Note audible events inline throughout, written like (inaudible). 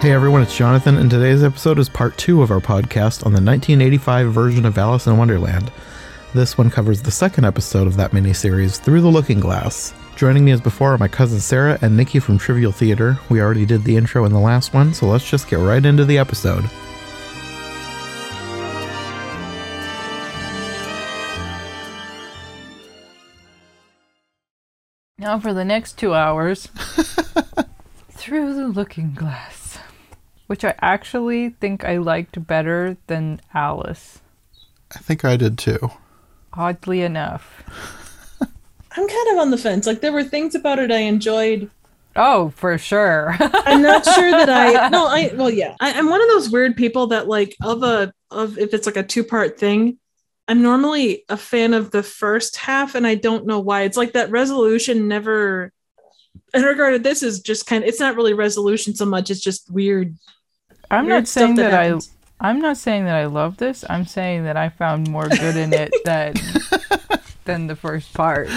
Hey everyone, it's Jonathan, and today's episode is part two of our podcast on the 1985 version of Alice in Wonderland. This one covers the second episode of that miniseries, Through the Looking Glass. Joining me as before are my cousin Sarah and Nikki from Trivial Theater. We already did the intro in the last one, so let's just get right into the episode. Now for the next two hours, (laughs) through the looking glass, which I actually think I liked better than Alice, I think I did too. oddly enough. (laughs) I'm kind of on the fence. Like there were things about it I enjoyed. Oh, for sure. (laughs) I'm not sure that I no, I well yeah. I, I'm one of those weird people that like of a of if it's like a two part thing, I'm normally a fan of the first half and I don't know why. It's like that resolution never in regard to this is just kind of it's not really resolution so much, it's just weird. I'm weird not saying stuff that. I I'm not saying that I love this. I'm saying that I found more good in it (laughs) than than the first part.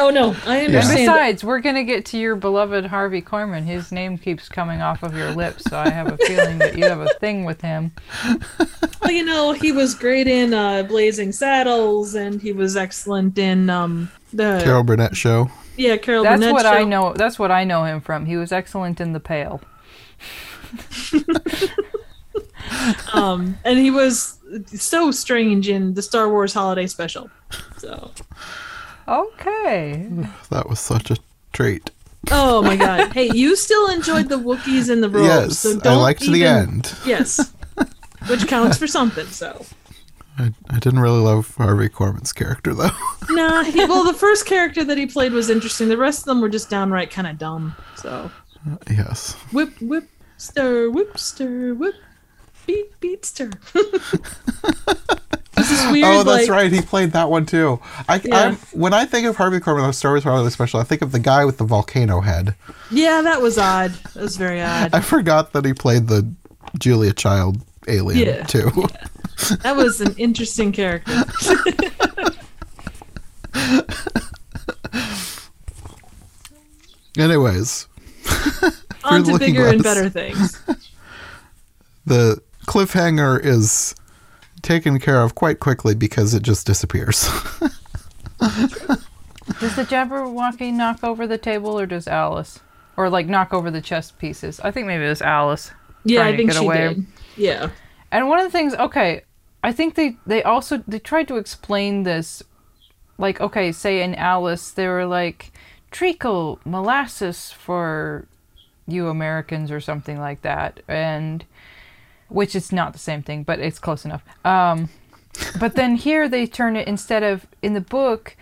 Oh no, I And understand. besides, we're gonna get to your beloved Harvey Korman. His name keeps coming off of your lips, so I have a feeling that you have a thing with him. Well, you know, he was great in uh, Blazing Saddles, and he was excellent in um the Carol Burnett Show. yeah Carol That's Burnett what I know. That's what I know him from. He was excellent in The Pale. (laughs) Um, and he was so strange in the Star Wars Holiday Special. So, Okay. That was such a treat. oh my God! Hey, you still enjoyed the Wookiees and the robes? yes, so I don't liked the end. Yes, which counts for something. So, I, I didn't really love Harvey Korman's character though. (laughs) nah. He, well, the first character that he played was interesting. The rest of them were just downright kind of dumb. So, yes. whip, whip, stir, whip, stir, whip, beat, beat, stir. (laughs) this is weird. oh, that's like, right. He played that one too. I, Yeah. When I think of Harvey Korman, the Star Wars Holiday Special, I think of the guy with the volcano head. Yeah, that was odd. That was very odd. I forgot that he played the Julia Child alien Yeah. too. (laughs) That was an interesting character. (laughs) Anyways, On to Looking bigger and better things. (laughs) the cliffhanger is taken care of quite quickly because it just disappears. (laughs) Does the Jabberwocky knock over the table, or does Alice, or like knock over the chess pieces? I think maybe it was Alice. Yeah, I think she away. did. Yeah. And one of the things, okay, I think they they also they tried to explain this, like okay, say in Alice they were like treacle molasses for you Americans or something like that, and which is not the same thing, but it's close enough. Um, but then here they turn it instead of in the book,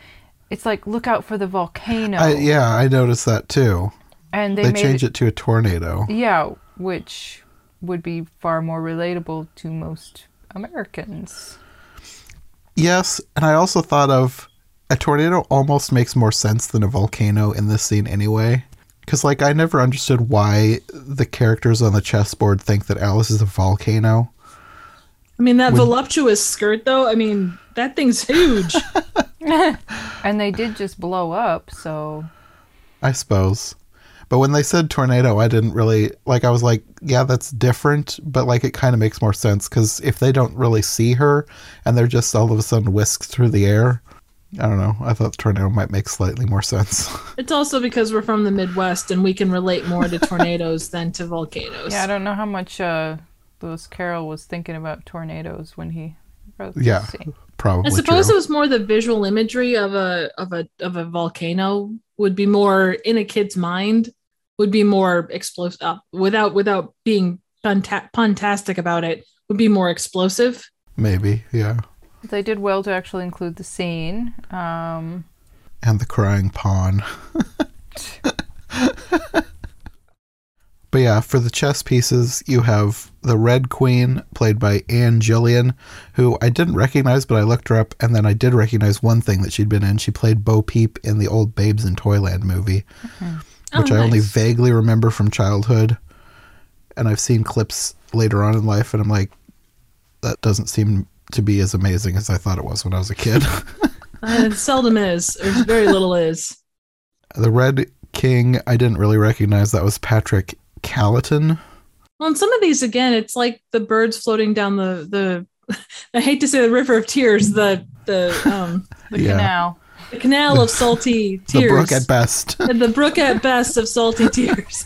it's like look out for the volcano, I, yeah, I noticed that too. and they, They, made changed it to a tornado. yeah, which would be far more relatable to most Americans. Yes, and I also thought of a tornado almost makes more sense than a volcano in this scene anyway. Because, like, I never understood why the characters on the chessboard think that Alice is a volcano. I mean, that When- voluptuous skirt, though, I mean, that thing's huge. (laughs) (laughs) And they did just blow up, so I suppose. But when they said tornado, I didn't really like. I was like, yeah, that's different, but like it kind of makes more sense because if they don't really see her and they're just all of a sudden whisked through the air, I don't know. I thought tornado might make slightly more sense. (laughs) it's also because we're from the Midwest and we can relate more to tornadoes than to volcanoes. yeah, I don't know how much uh Lewis Carroll was thinking about tornadoes when he wrote this Yeah. scene. Probably. I suppose true. it was more the visual imagery of a of a of a volcano would be more in a kid's mind would be more explosive uh, without without being punta- puntastic about it would be more explosive. maybe, yeah. They did well to actually include the scene. Um and the crying pawn. but yeah, for the chess pieces, you have the Red Queen, played by Ann Jillian, who I didn't recognize, but I looked her up, and then I did recognize one thing that she'd been in. She played Bo Peep in the old Babes in Toyland movie, which Oh, I only vaguely remember from childhood. And I've seen clips later on in life, and I'm like, that doesn't seem to be as amazing as I thought it was when I was a kid. (laughs) Uh, it seldom is, or very little is. The Red King, I didn't really recognize that was Patrick Callaton. Well, in some of these, again, it's like the birds floating down the the. (laughs) I hate to say the river of tears, the the um The Yeah. canal. the canal of salty (laughs) The tears. brook at best. the brook at best of salty tears.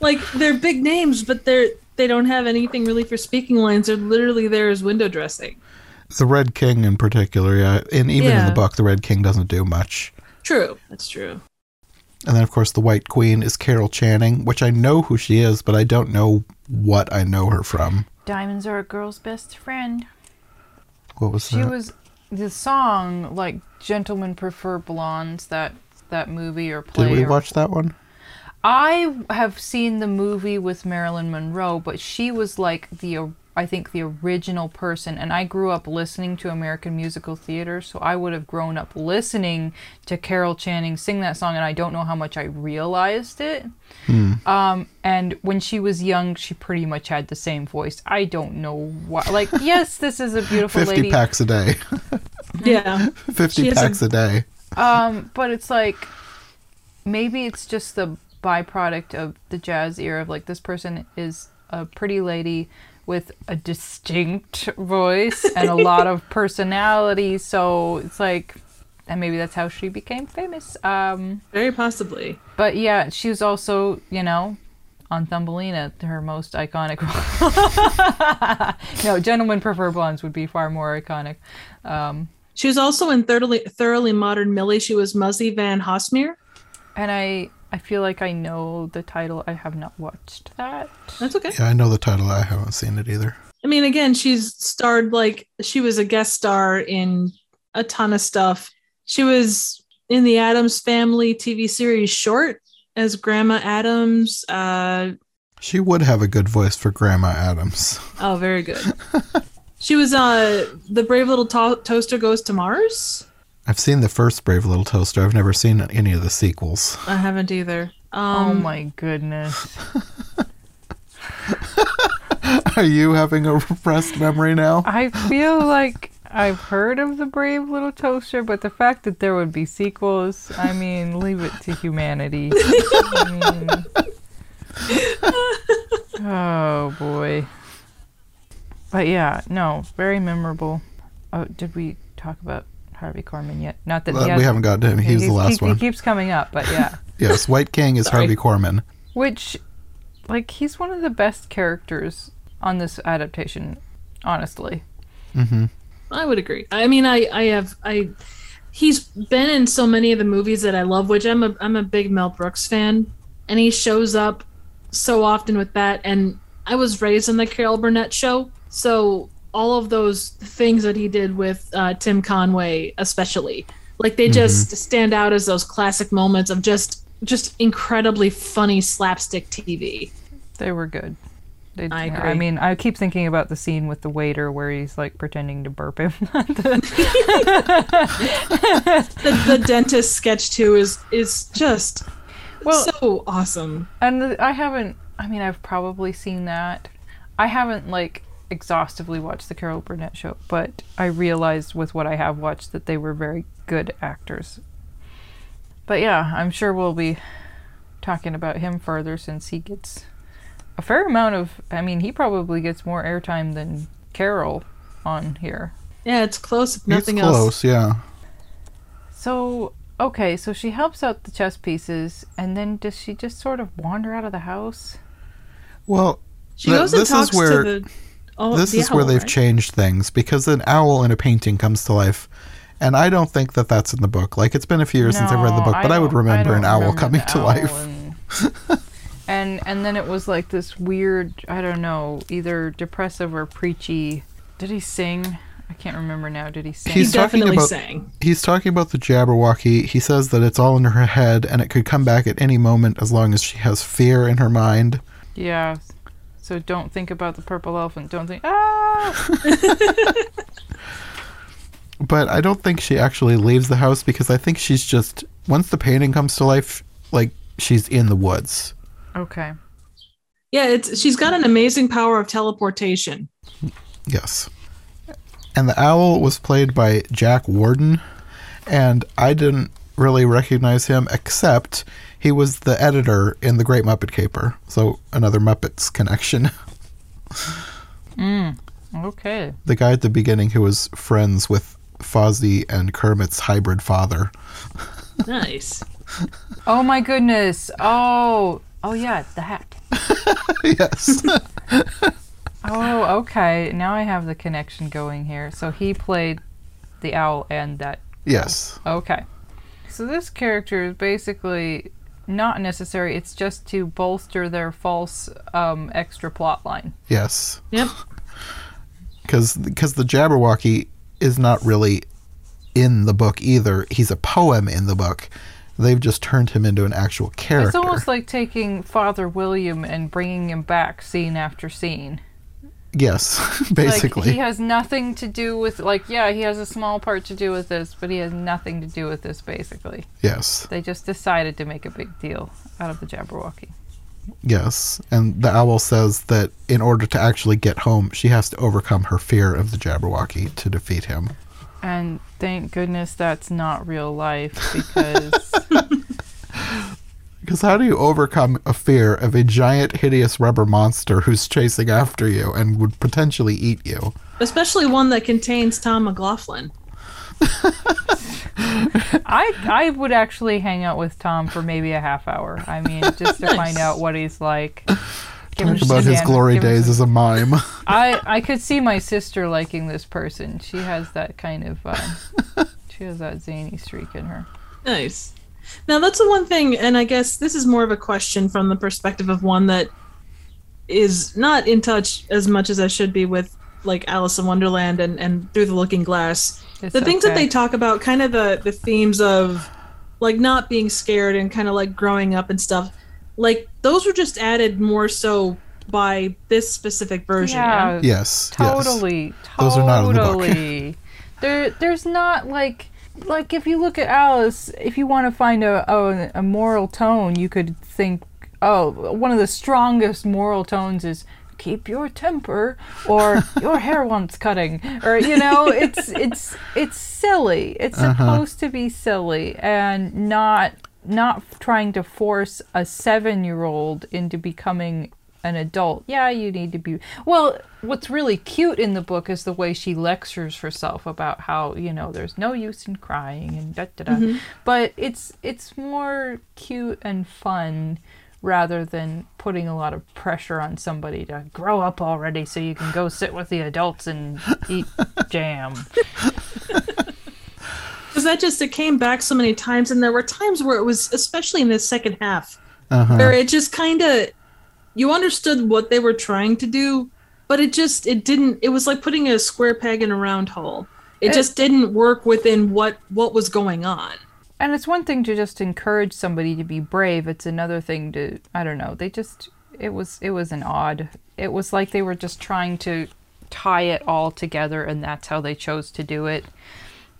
like they're big names, but they're they don't have anything really for speaking lines. They're literally there as window dressing. the Red King in particular, yeah. And even in the book, the Red King doesn't do much. True, that's true. And then, of course, the White Queen is Carol Channing, which I know who she is, but I don't know what I know her from. Diamonds are a girl's best friend. What was She that? was the song like "Gentlemen Prefer Blondes." That that movie or play. Did we or- watch that one? I have seen the movie with Marilyn Monroe, but she was like the I think the original person, and I grew up listening to American musical theater, so I would have grown up listening to Carol Channing sing that song, and I don't know how much I realized it. Um, and when she was young, she pretty much had the same voice. I don't know why. Like, (laughs) yes, this is a beautiful 50 lady. packs a day. (laughs) Yeah. 50 She has a- packs a day. Um, but it's like maybe it's just the byproduct of the jazz era of like this person is a pretty lady with a distinct voice and a lot of (laughs) personality, so it's like and maybe that's how she became famous. Um, Very possibly. but yeah, she was also, you know, on Thumbelina, her most iconic (laughs) no, Gentlemen Prefer Blondes would be far more iconic. Um, She was also in Thoroughly, Thoroughly Modern Millie. She was Muzzy Van Hossmere. And I I feel like I know the title. I have not watched that. That's okay. Yeah, I know the title. I haven't seen it either. I mean, again, she's starred like she was a guest star in a ton of stuff. She was in the Addams Family TV series Short as Grandma Addams. Uh, She would have a good voice for Grandma Addams. oh, very good. (laughs) she was uh, the Brave Little to- Toaster Goes to Mars. I've seen the first Brave Little Toaster. I've never seen any of the sequels. I haven't either. oh Um, my goodness. (laughs) Are you having a repressed memory now? I feel like I've heard of the Brave Little Toaster, but the fact that there would be sequels, I mean, leave it to humanity. I (laughs) mean, oh boy. But yeah, no, very memorable. Oh, did we talk about Harvey Korman yet? Not that Uh, he we haven't got to him. He was the last he, one. He keeps coming up, but yeah. (laughs) Yes, White King is Harvey Korman. Which, like, he's one of the best characters on this adaptation, honestly. hmm I would agree. I mean, I, I have, I, he's been in so many of the movies that I love, which I'm a, I'm a big Mel Brooks fan, and he shows up so often with that. And I was raised in the Carol Burnett show, so all of those things that he did with uh, Tim Conway, especially, like they just stand out as those classic moments of just, just incredibly funny slapstick TV. They were good. They, I I mean, I keep thinking about the scene with the waiter where he's like pretending to burp him. (laughs) The, the dentist sketch too is is just Well- so awesome. and the- I haven't. I mean, I've probably seen that. I haven't like exhaustively watched the Carol Burnett show, but I realized with what I have watched that they were very good actors. But yeah, I'm sure we'll be talking about him further since he gets a fair amount of. I mean, he probably gets more airtime than Carol on here. Yeah, it's close. If nothing it's else. close, yeah. So, okay, so she helps out the chess pieces, and then does she just sort of wander out of the house? Well, She Th- goes and this is talks where- to the. Oh, this the is where they've right? changed things because an owl in a painting comes to life. And I don't think that that's in the book. Like, it's been a few years since I've read the book, but I, would don't- remember an owl remember coming to owl life. And, (laughs) and and then it was like this weird, I don't know, either depressive or preachy. Did he sing? I can't remember now. Did he sing? He He's talking definitely about- sang. He's talking about the Jabberwocky. He says that it's all in her head and it could come back at any moment as long as she has fear in her mind. yeah. So don't think about the purple elephant. Don't think ah. (laughs) But I don't think she actually leaves the house because I think she's just, once the painting comes to life, like, she's in the woods. Okay. Yeah, it's she's got an amazing power of teleportation. Yes. And the owl was played by Jack Warden. And I didn't really recognize him, except he was the editor in The Great Muppet Caper. So another Muppets connection. (laughs) Mm, okay. the guy at the beginning who was friends with Fozzie and Kermit's hybrid father. (laughs) Nice. Oh my goodness. Oh. Oh yeah, the hat. (laughs) yes. Oh, okay. Now I have the connection going here. So he played the owl and that. yes. Okay. So this character is basically not necessary. It's just to bolster their false um, extra plot line. Yes. Yep. (laughs) Because the Jabberwocky is not really in the book either. He's a poem in the book. They've just turned him into an actual character. It's almost like taking Father William and bringing him back scene after scene. Yes, basically. (laughs) Like he has nothing to do with like yeah, he has a small part to do with this, but he has nothing to do with this basically. yes. They just decided to make a big deal out of the Jabberwocky. Yes. And the owl says that in order to actually get home, she has to overcome her fear of the Jabberwocky to defeat him. And thank goodness that's not real life because (laughs) Because how do you overcome a fear of a giant, hideous rubber monster who's chasing after you and would potentially eat you? Especially one that contains Tom McLoughlin. (laughs) I I would actually hang out with Tom for maybe a half hour. I mean, just to (laughs) find out what he's like. Give Talk about his Dan- glory days some- as a mime. (laughs) I I could see my sister liking this person. She has that kind of um, she has that zany streak in her. Nice. Now that's the one thing, and I guess this is more of a question from the perspective of one that is not in touch as much as I should be with like Alice in Wonderland and, and Through the Looking Glass. It's the things that they talk about, kind of the the themes of like not being scared and kind of like growing up and stuff, like those were just added more so by this specific version. Yeah, yes. Yes. totally, Those are not in the book. there, there's not like, like if you look at Alice, if you want to find a, a a moral tone, you could think, oh, one of the strongest moral tones is keep your temper or (laughs) your hair wants cutting or you know it's it's it's silly. It's uh-huh. supposed to be silly and not not trying to force a seven year old into becoming an adult. Yeah, you need to be. Well, what's really cute in the book is the way she lectures herself about how you know there's no use in crying and da da da. But it's it's more cute and fun rather than putting a lot of pressure on somebody to grow up already so you can go sit with the adults and eat (laughs) jam. (laughs) Because that just it came back so many times, and there were times where it was, especially in the second half, Uh-huh. where it just kind of you understood what they were trying to do, but it just it didn't. It was like putting a square peg in a round hole. It It- just didn't work within what what was going on. And it's one thing to just encourage somebody to be brave. It's another thing to I don't know. They just it was it was an odd. It was like they were just trying to tie it all together, and that's how they chose to do it.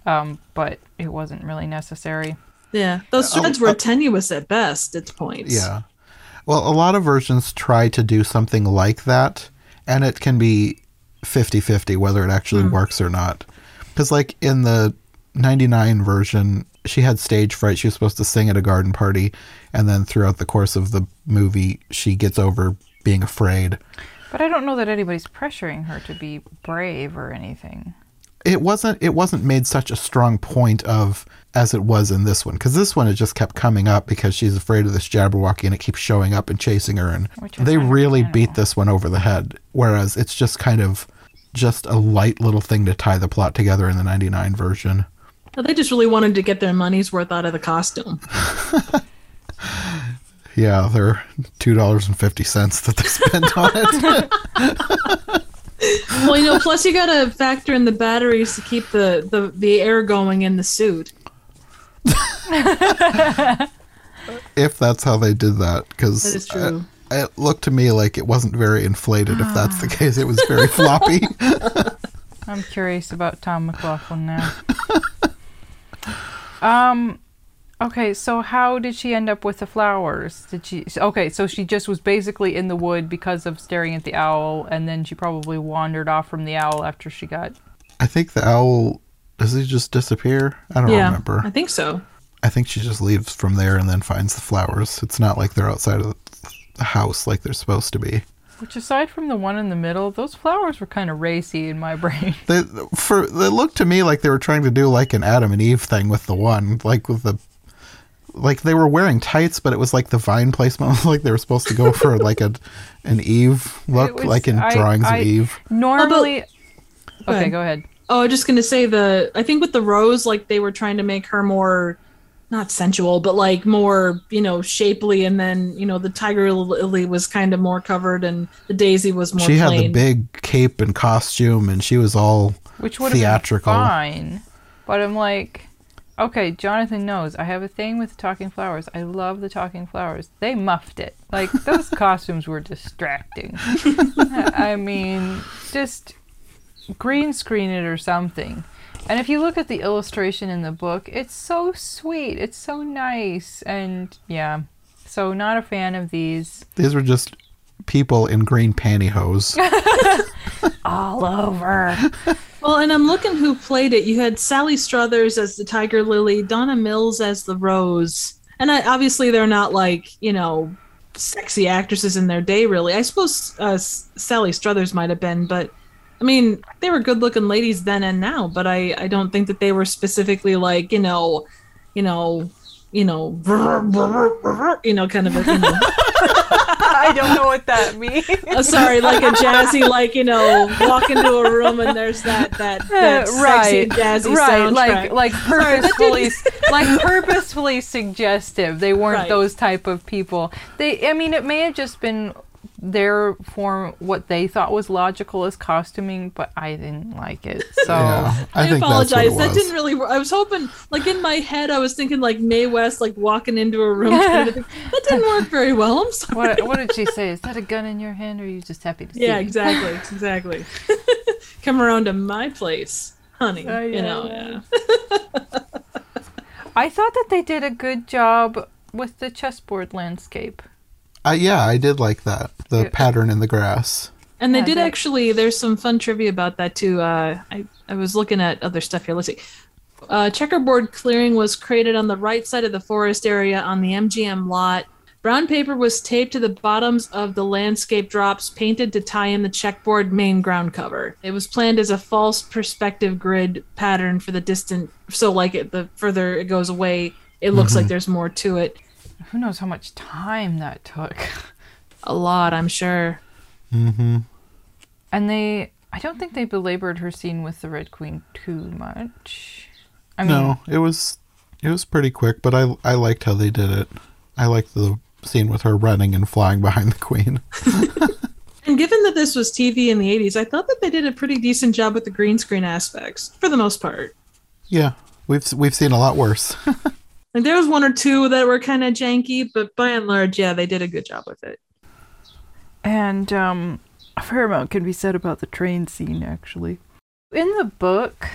Um, but it wasn't really necessary. Yeah, those threads were tenuous at best at points. Yeah. Well, a lot of versions try to do something like that, and it can be 50 50 whether it actually hmm. works or not. Because, like, in the 99 version, she had stage fright. She was supposed to sing at a garden party, and then throughout the course of the movie, she gets over being afraid. But I don't know that anybody's pressuring her to be brave or anything. It wasn't. It wasn't made such a strong point of as it was in this one. Because this one, it just kept coming up because she's afraid of this Jabberwocky, and it keeps showing up and chasing her. And they really beat understandable. this one over the head. Whereas it's just kind of just a light little thing to tie the plot together in the 99 version. Well, they just really wanted to get their money's worth out of the costume. (laughs) Yeah, they're two dollars and fifty cents that they spent on it. (laughs) well, you know, plus you gotta factor in the batteries to keep the the, the air going in the suit. (laughs) if that's how they did that, because That is it looked to me like it wasn't very inflated. If that's the case, it was very floppy. (laughs) I'm curious about Tom McLoughlin now. (laughs) um, okay, so how did she end up with the flowers? Did she? Okay, so she just was basically in the wood because of staring at the owl, and then she probably wandered off from the owl after she got. I think the owl does he just disappear? I don't yeah, remember. I think so. I think she just leaves from there and then finds the flowers. It's not like they're outside of the house like they're supposed to be. Which, aside from the one in the middle, those flowers were kind of racy in my (laughs) brain. They for they looked to me like they were trying to do like an Adam and Eve thing with the one, like with the like they were wearing tights, but it was like the vine placement was (laughs) like they were supposed to go for like a an Eve look, was- like in I- drawings I- of Eve. Normally. Go okay, ahead. go ahead. Oh, I'm just gonna say the. I think with the rose, like they were trying to make her more, not sensual, but like more, you know, shapely. And then you know the tiger lily was kind of more covered, and the daisy was more. She had the big cape and costume, and she was all Which would have theatrical. been fine. But I'm like, okay, Jonathan knows I have a thing with talking flowers. I love the talking flowers. They muffed it. Like those (laughs) costumes were distracting. (laughs) I mean, just green screen it or something. And if you look at the illustration in the book, it's so sweet. It's so nice. And yeah. So not a fan of these. These were just people in green pantyhose. (laughs) (laughs) All over. Well, and I'm looking who played it. You had Sally Struthers as the Tiger Lily, Donna Mills as the Rose, and I, obviously they're not like you know sexy actresses in their day, really. I suppose uh, Sally Struthers might have been, but I mean they were good-looking ladies then and now. But I I don't think that they were specifically like you know, you know. You know, you know, kind of a, you know, (laughs) I don't know what that means. uh, sorry, like a jazzy, like you know, walk into a room and there's that that, (laughs) that sexy jazzy right, soundtrack. like like purposefully (laughs) like purposefully suggestive. They weren't Right. those type of people. They, I mean, it may have just been their form what they thought was logical as costuming, but I didn't like it. So yeah, I, think apologize. That's what it That didn't really work. I was hoping, like in my head, I was thinking like Mae West, like walking into a room. kind (laughs) of. That didn't work very well. I'm sorry. what what did she say? Is that a gun in your hand, or are you just happy to see? Yeah, me? exactly, (laughs) exactly. (laughs) Come around to my place, honey. Oh, you know. yeah. Yeah. I thought that they did a good job with the chessboard landscape. Uh, yeah, I did like that. The Yeah. pattern in the grass. And they Yeah, did they- actually. There's some fun trivia about that too. Uh, I I was looking at other stuff here. Let's see. Uh, checkerboard clearing was created on the right side of the forest area on the MGM lot. Brown paper was taped to the bottoms of the landscape drops, painted to tie in the checkboard main ground cover. It was planned as a false perspective grid pattern for the distant. So, like it, the further it goes away, it looks like there's more to it. Who knows how much time that took? (laughs) A lot, I'm sure. Mm-hmm. And they, I don't think they belabored her scene with the Red Queen too much. I mean, No, it was it was pretty quick, but I I liked how they did it. I liked the scene with her running and flying behind the queen. (laughs) And given that this was TV in the 80s, I thought that they did a pretty decent job with the green screen aspects for the most part. Yeah, we've we've seen a lot worse. (laughs) Like there was one or two that were kind of janky, but by and large, yeah, they did a good job with it. and um, a fair amount can be said about the train scene, actually. In the book,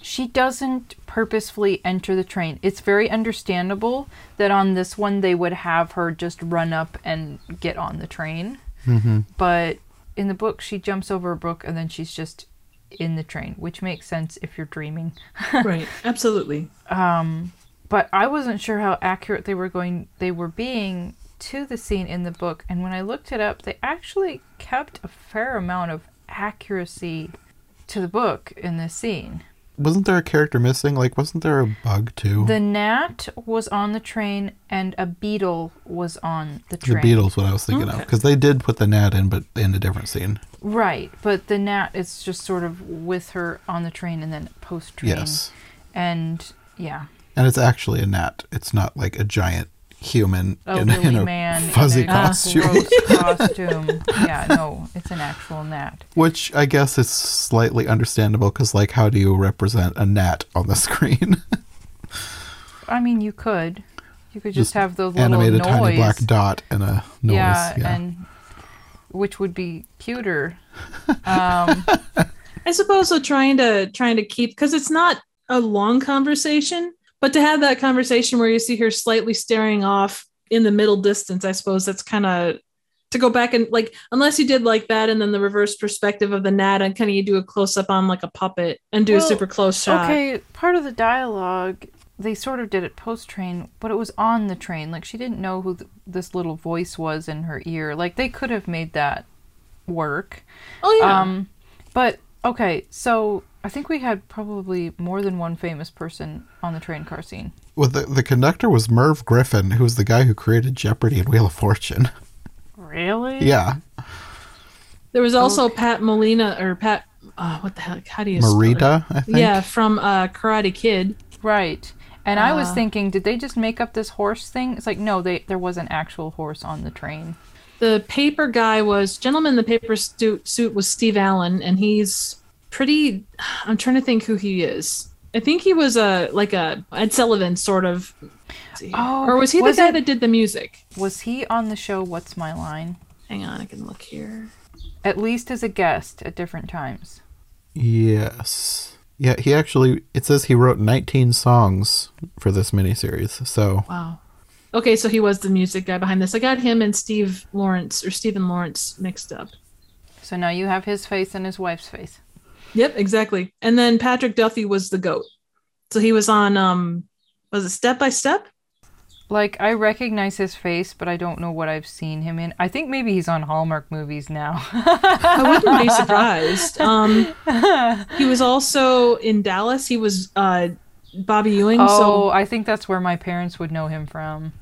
she doesn't purposefully enter the train. It's very understandable that on this one they would have her just run up and get on the train. mm-hmm. But in the book, she jumps over a brook and then she's just in the train, which makes sense if you're dreaming. (laughs) right, absolutely. Um, but I wasn't sure how accurate they were going. They were being to the scene in the book, and when I looked it up, they actually kept a fair amount of accuracy to the book in this scene. Wasn't there a character missing? Like, wasn't there a bug too? The gnat was on the train, and a beetle was on the train. The train. Beetles, what I was thinking of, because they did put the gnat in, but in a different scene. Right, but the gnat is just sort of with her on the train and then post train. Yes, And yeah, and it's actually a gnat. It's not like a giant human in, elderly in a man fuzzy in a costume. gross (laughs) costume. Yeah, no, it's an actual gnat. Which I guess is slightly understandable because, like, how do you represent a gnat on the (laughs) screen? I mean, you could. You could just, Just have the little Animate a noise. tiny black dot and a noise. yeah, Yeah, and which would be cuter. (laughs) Um, I suppose so. Trying to trying to keep because it's not a long conversation, but to have that conversation where you see her slightly staring off in the middle distance, I suppose that's kind of to go back and like unless you did like that and then the reverse perspective of the gnat and kind of you do a close up on like a puppet and do Well, a super close shot. okay, part of the dialogue they sort of did it post train, but it was on the train. Like she didn't know who th- this little voice was in her ear. Like they could have made that work. Oh yeah. Um, but okay, so I think we had probably more than one famous person on the train car scene. Well, the, the conductor was Merv Griffin, who was the guy who created Jeopardy and Wheel of Fortune. Really? yeah. there was also Pat Molina or Pat. Uh, what the heck? How do you? spell it? Morita, I think. Yeah, from uh, Karate Kid. Right. And I was Uh. thinking, did they just make up this horse thing? It's like no, they there was an actual horse on the train. The paper guy was gentleman. in The paper suit suit was Steve Allen, and he's pretty. (sighs) I'm trying to think who he is. I think he was a like a Ed Sullivan sort of. Oh, or was he was the guy it- that did the music? Was he on the show What's My Line? Hang on, I can look here. At least as a guest at different times. Yes. Yeah, he actually, it says he wrote 19 songs for this miniseries. So, Wow. Okay, so he was the music guy behind this. I got him and Steve Lawrence or Stephen Lawrence mixed up. So now you have his face and his wife's face. Yep, exactly. And then Patrick Duffy was the goat. So he was on um was it Step by Step? Like I recognize his face, but I don't know what I've seen him in. I think maybe he's on Hallmark movies now. I wouldn't be surprised. (laughs) Um he was also in Dallas. He was uh Bobby Ewing. oh, So I think that's where my parents would know him from.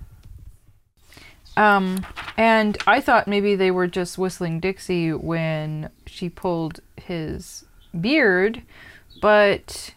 Um, and I thought maybe they were just whistling Dixie when she pulled his beard, but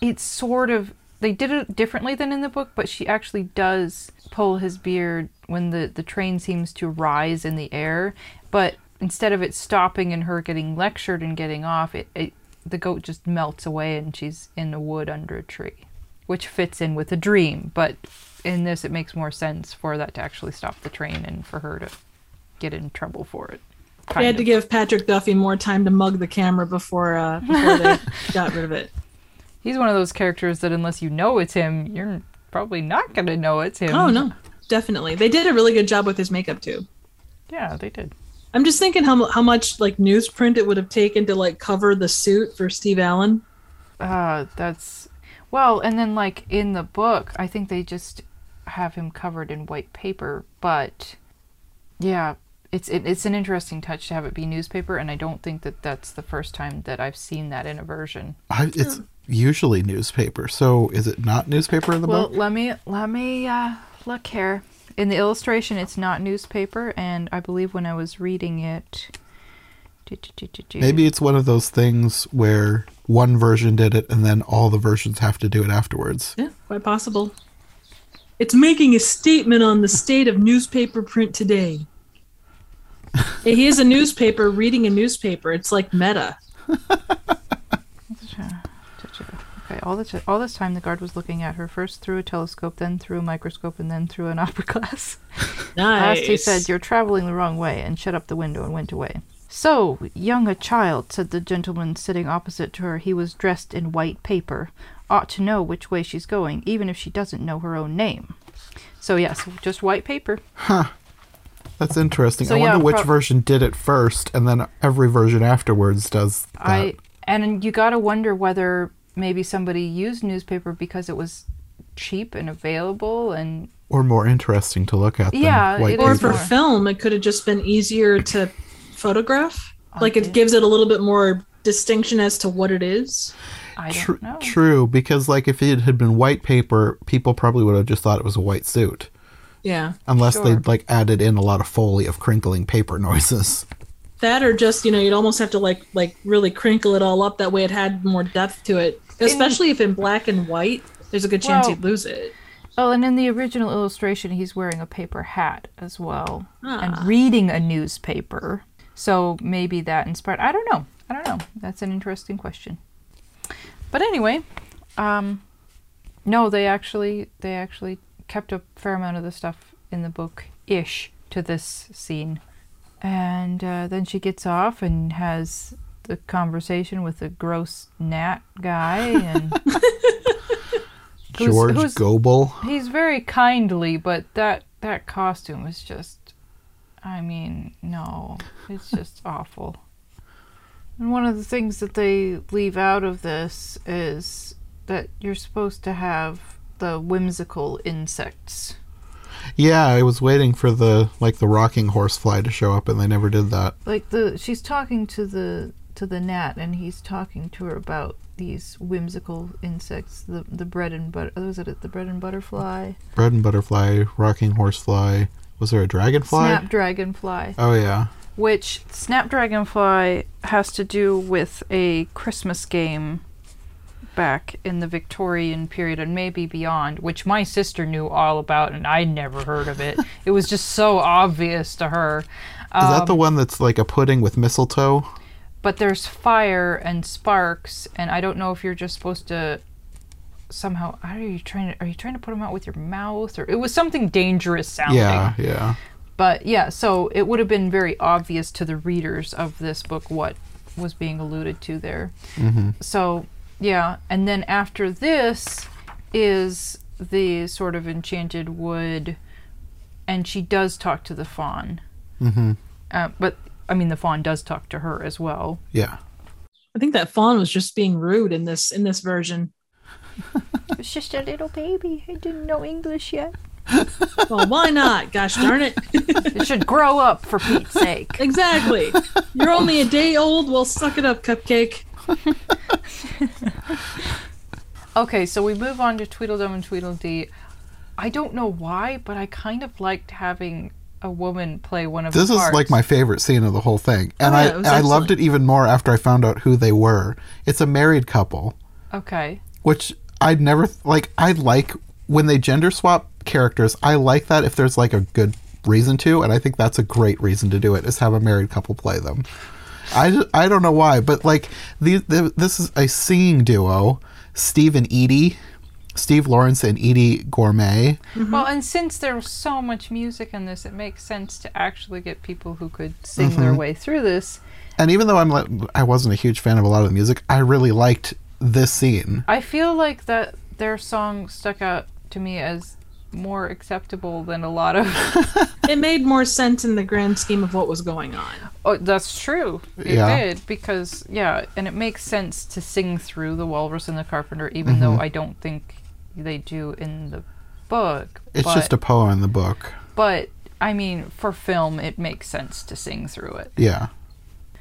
it's sort of they did it differently than in the book, but she actually does pull his beard when the the train seems to rise in the air, but instead of it stopping and her getting lectured and getting off, it, it the goat just melts away and she's in the wood under a tree, which fits in with the dream, but in this it makes more sense for that to actually stop the train and for her to get in trouble for it. They kind had to give Patrick Duffy more time to mug the camera before uh before they (laughs) got rid of it. He's one of those characters that unless you know it's him, you're probably not going to know it's him. Oh no, definitely. They did a really good job with his makeup too. Yeah, they did. I'm just thinking how how much like newsprint it would have taken to like cover the suit for Steve Allen. Uh, that's well, and then like in the book, I think they just have him covered in white paper, but yeah, it's it, it's an interesting touch to have it be newspaper, and I don't think that that's the first time that I've seen that in a version. I, it's usually newspaper. So, is it not newspaper in the Well, book? let me let me uh, look here. In the illustration, it's not newspaper, and I believe when I was reading it, Maybe it's one of those things where one version did it and then all the versions have to do it afterwards. Yeah, quite possible. It's making a statement on the state of newspaper print today. Hey, (laughs) he is a newspaper reading a newspaper. It's like meta. Okay, all this all this time the guard was looking at her first through a telescope, then through a microscope, and then through an (laughs) opera glass. Nice. Last he said, "You're traveling the wrong way," and shut up the window and went away. So young a child," said the gentleman sitting opposite to her. He was dressed in white paper. Ought to know which way she's going, even if she doesn't know her own name. So yes, just white paper. That's interesting. So, I wonder yeah, which prob- version did it first and then every version afterwards does that. I and you got to wonder whether maybe somebody used newspaper because it was cheap and available and or more interesting to look at than Yeah, white or paper. for film, it could have just been easier to photograph. Like Okay. it gives it a little bit more distinction as to what it is. I don't know. True, because like if it had been white paper, people probably would have just thought it was a white suit, Yeah. unless Sure. they'd like added in a lot of foley of crinkling paper (laughs) noises. That or just, you know, you'd almost have to like like really crinkle it all up that way it had more depth to it. Especially if in black and white, there's a good chance Well- you'd lose it. Oh, and in the original illustration, he's wearing a paper hat as well Ah. and reading a newspaper. So maybe that inspired. I don't know. I don't know. That's an interesting question. But anyway, um, no, they actually they actually kept a fair amount of the stuff in the book ish to this scene, and uh, then she gets off and has the conversation with the gross gnat guy and. (laughs) (laughs) Who's- George who's- Gobel. He's very kindly, but that that costume is just I mean, no. It's just (laughs) awful. And one of the things that they leave out of this is that you're supposed to have the whimsical insects. Yeah, I was waiting for the like the rocking horsefly to show up, and they never did that. Like the she's talking to the to the gnat, and he's talking to her about these whimsical insects. The the bread and butter. Oh, was it the bread and butterfly? Bread and butterfly, rocking horsefly. Was there a dragonfly? Snapdragonfly. Oh yeah. Which Snapdragonfly has to do with a Christmas game back in the Victorian period and maybe beyond, which my sister knew all about and I never heard of it. (laughs) it was just so obvious to her. Is that the one that's like a pudding with mistletoe? But there's fire and sparks, and I don't know if you're just supposed to somehow. Are you trying to? Are you trying to put them out with your mouth, or it was something dangerous sounding? Yeah, yeah. But yeah, so it would have been very obvious to the readers of this book what was being alluded to there. hmm So yeah, and then after this is the sort of enchanted wood, and she does talk to the fawn. hmm Uh, but I mean, the fawn does talk to her as well. Yeah. I think that fawn was just being rude in this in this version. (laughs) It's just a little baby. I didn't know English yet. (laughs) Well, why not? Gosh darn it. (laughs) It should grow up for Pete's sake. exactly. You're only a day old. Well, suck it up, cupcake. Okay, so we move on to Tweedledum and Tweedledee. I don't know why, but I kind of liked having a woman play one of This is parts. like my favorite scene of the whole thing, and Oh, yeah, I I loved it even more after I found out who they were. It's a married couple, Okay. which I'd never like. I like when they gender swap characters. I like that if there's like a good reason to, and I think that's a great reason to do it. Is have a married couple play them. I, I don't know why, but like the, the this is a singing duo, Steve and Eydie, Steve Lawrence and Eydie Gormé. Well, and since there's so much music in this, it makes sense to actually get people who could sing Mm-hmm. their way through this. And even though I'm like, I wasn't a huge fan of a lot of the music, I really liked this scene. I feel like that their song stuck out to me as more acceptable than a lot of. (laughs) It made more sense in the grand scheme of what was going on. oh, that's true. It Yeah. did because yeah, and it makes sense to sing through the Walrus and the Carpenter, even though mm-hmm. I don't think they do in the book. It's but, just a poem in the book. But I mean, for film, it makes sense to sing through it. Yeah.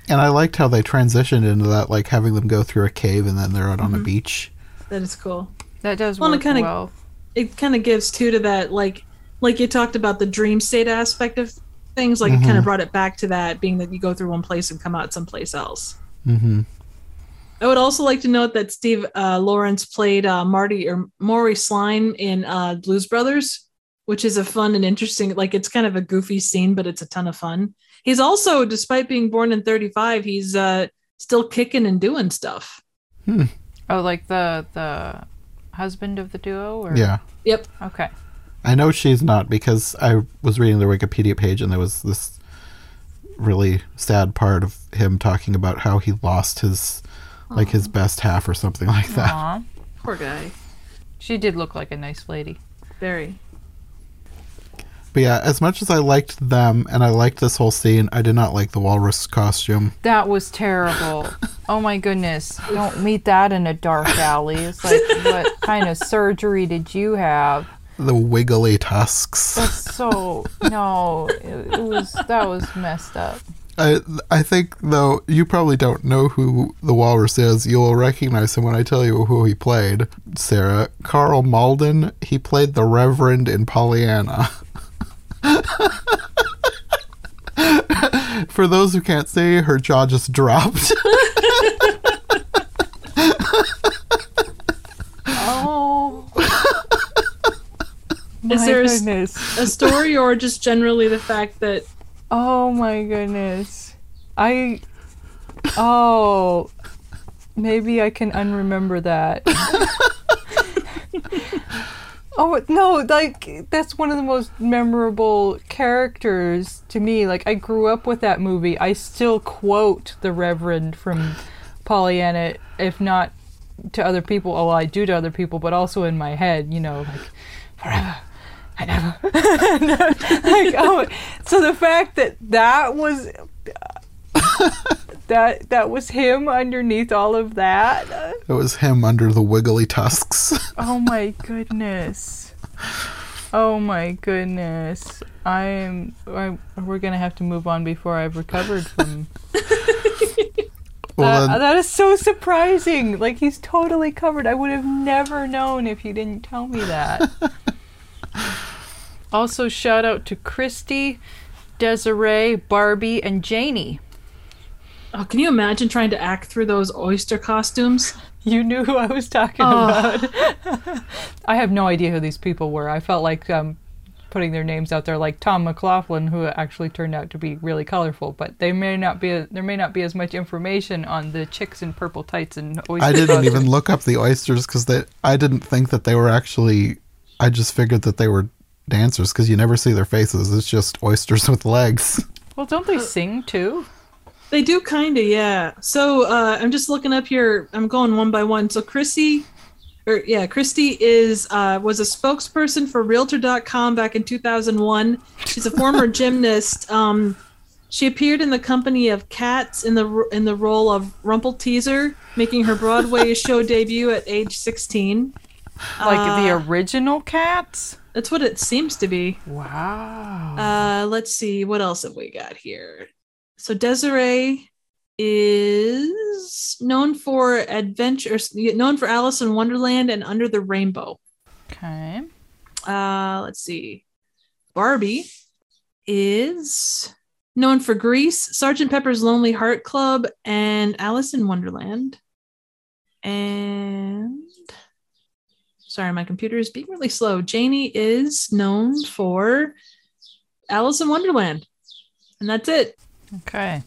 And I liked how they transitioned into that, like having them go through a cave and then they're out on a mm-hmm. beach. That is cool. That does Well, and work it kinda- well. It kind of gives too to that, like, like you talked about the dream state aspect of things. Like it kind of brought it back to that, being that you go through one place and come out someplace else. hmm I would also like to note that Steve uh, Lawrence played uh, Marty or Maury Sline in uh, Blues Brothers, which is a fun and interesting. Like it's kind of a goofy scene, but it's a ton of fun. He's also, despite being born in '35, he's uh, still kicking and doing stuff. Oh, like the the husband of the duo, or Yeah. Yep. Okay. I know she's not because I was reading the Wikipedia page and there was this really sad part of him talking about how he lost his like his best half or something like that. Aw. Poor guy. She did look like a nice lady. Very. But yeah, as much as I liked them and I liked this whole scene, I did not like the walrus costume. That was terrible. oh my goodness. Don't meet that in a dark alley. It's like, what kind of surgery did you have? The wiggly tusks. That's so, no, it, it was, that was messed up. I I think though you probably don't know who the walrus is. You'll recognize him when I tell you who he played. Sarah Karl Malden. He played the Reverend in Pollyanna. (laughs) For those who can't see, her jaw just dropped. (laughs) Oh. my Is there a s- goodness. A story, or just generally the fact that Oh my goodness. I. Oh. Maybe I can unremember that. (laughs) oh, no, like, that's one of the most memorable characters to me. Like, I grew up with that movie. I still quote the Reverend from Pollyanna, if not to other people. Oh, I do to other people, but also in my head, you know, like, forever and ever. (laughs) like, oh, so the fact that that was that that was him underneath all of that. It was him under the wiggly tusks. (laughs) Oh my goodness. Oh my goodness. I'm, I'm we're gonna have to move on before I've recovered from well, that. that is so surprising. Like he's totally covered. I would have never known if you didn't tell me that. (laughs) also, shout out to Christy, Desiree, Barbie, and Janie. Oh, can you imagine trying to act through those oyster costumes? (laughs) You knew who I was talking Oh. about. (laughs) I have no idea who these people were. I felt like um, putting their names out there, like Tom McLoughlin, who actually turned out to be really colorful. But they may not be. there may not be as much information on the chicks in purple tights and oysters. I didn't costumes. even look up the oysters because I didn't think that they were actually. I just figured that they were dancers because you never see their faces. It's just oysters (laughs) with legs. Well, don't they sing too? They do kind of, yeah. So uh, I'm just looking up here. I'm going one by one. So Chrissy, or yeah, Christy is uh, was a spokesperson for Realtor.com back in 2001. She's a former (laughs) gymnast. Um, she appeared in the company of Cats in the in the role of Rumpleteazer, making her Broadway (laughs) show debut at age 16. Like the Uh, original cats? That's what it seems to be. Wow. Uh, let's see what else have we got here. So Desiree is known for adventure, known for Alice in Wonderland and Under the Rainbow. okay. Uh, let's see. Barbie is known for Grease, Sergeant Pepper's Lonely Heart Club, and Alice in Wonderland. And sorry, my computer is being really slow. Janie is known for Alice in Wonderland. And that's it. Okay.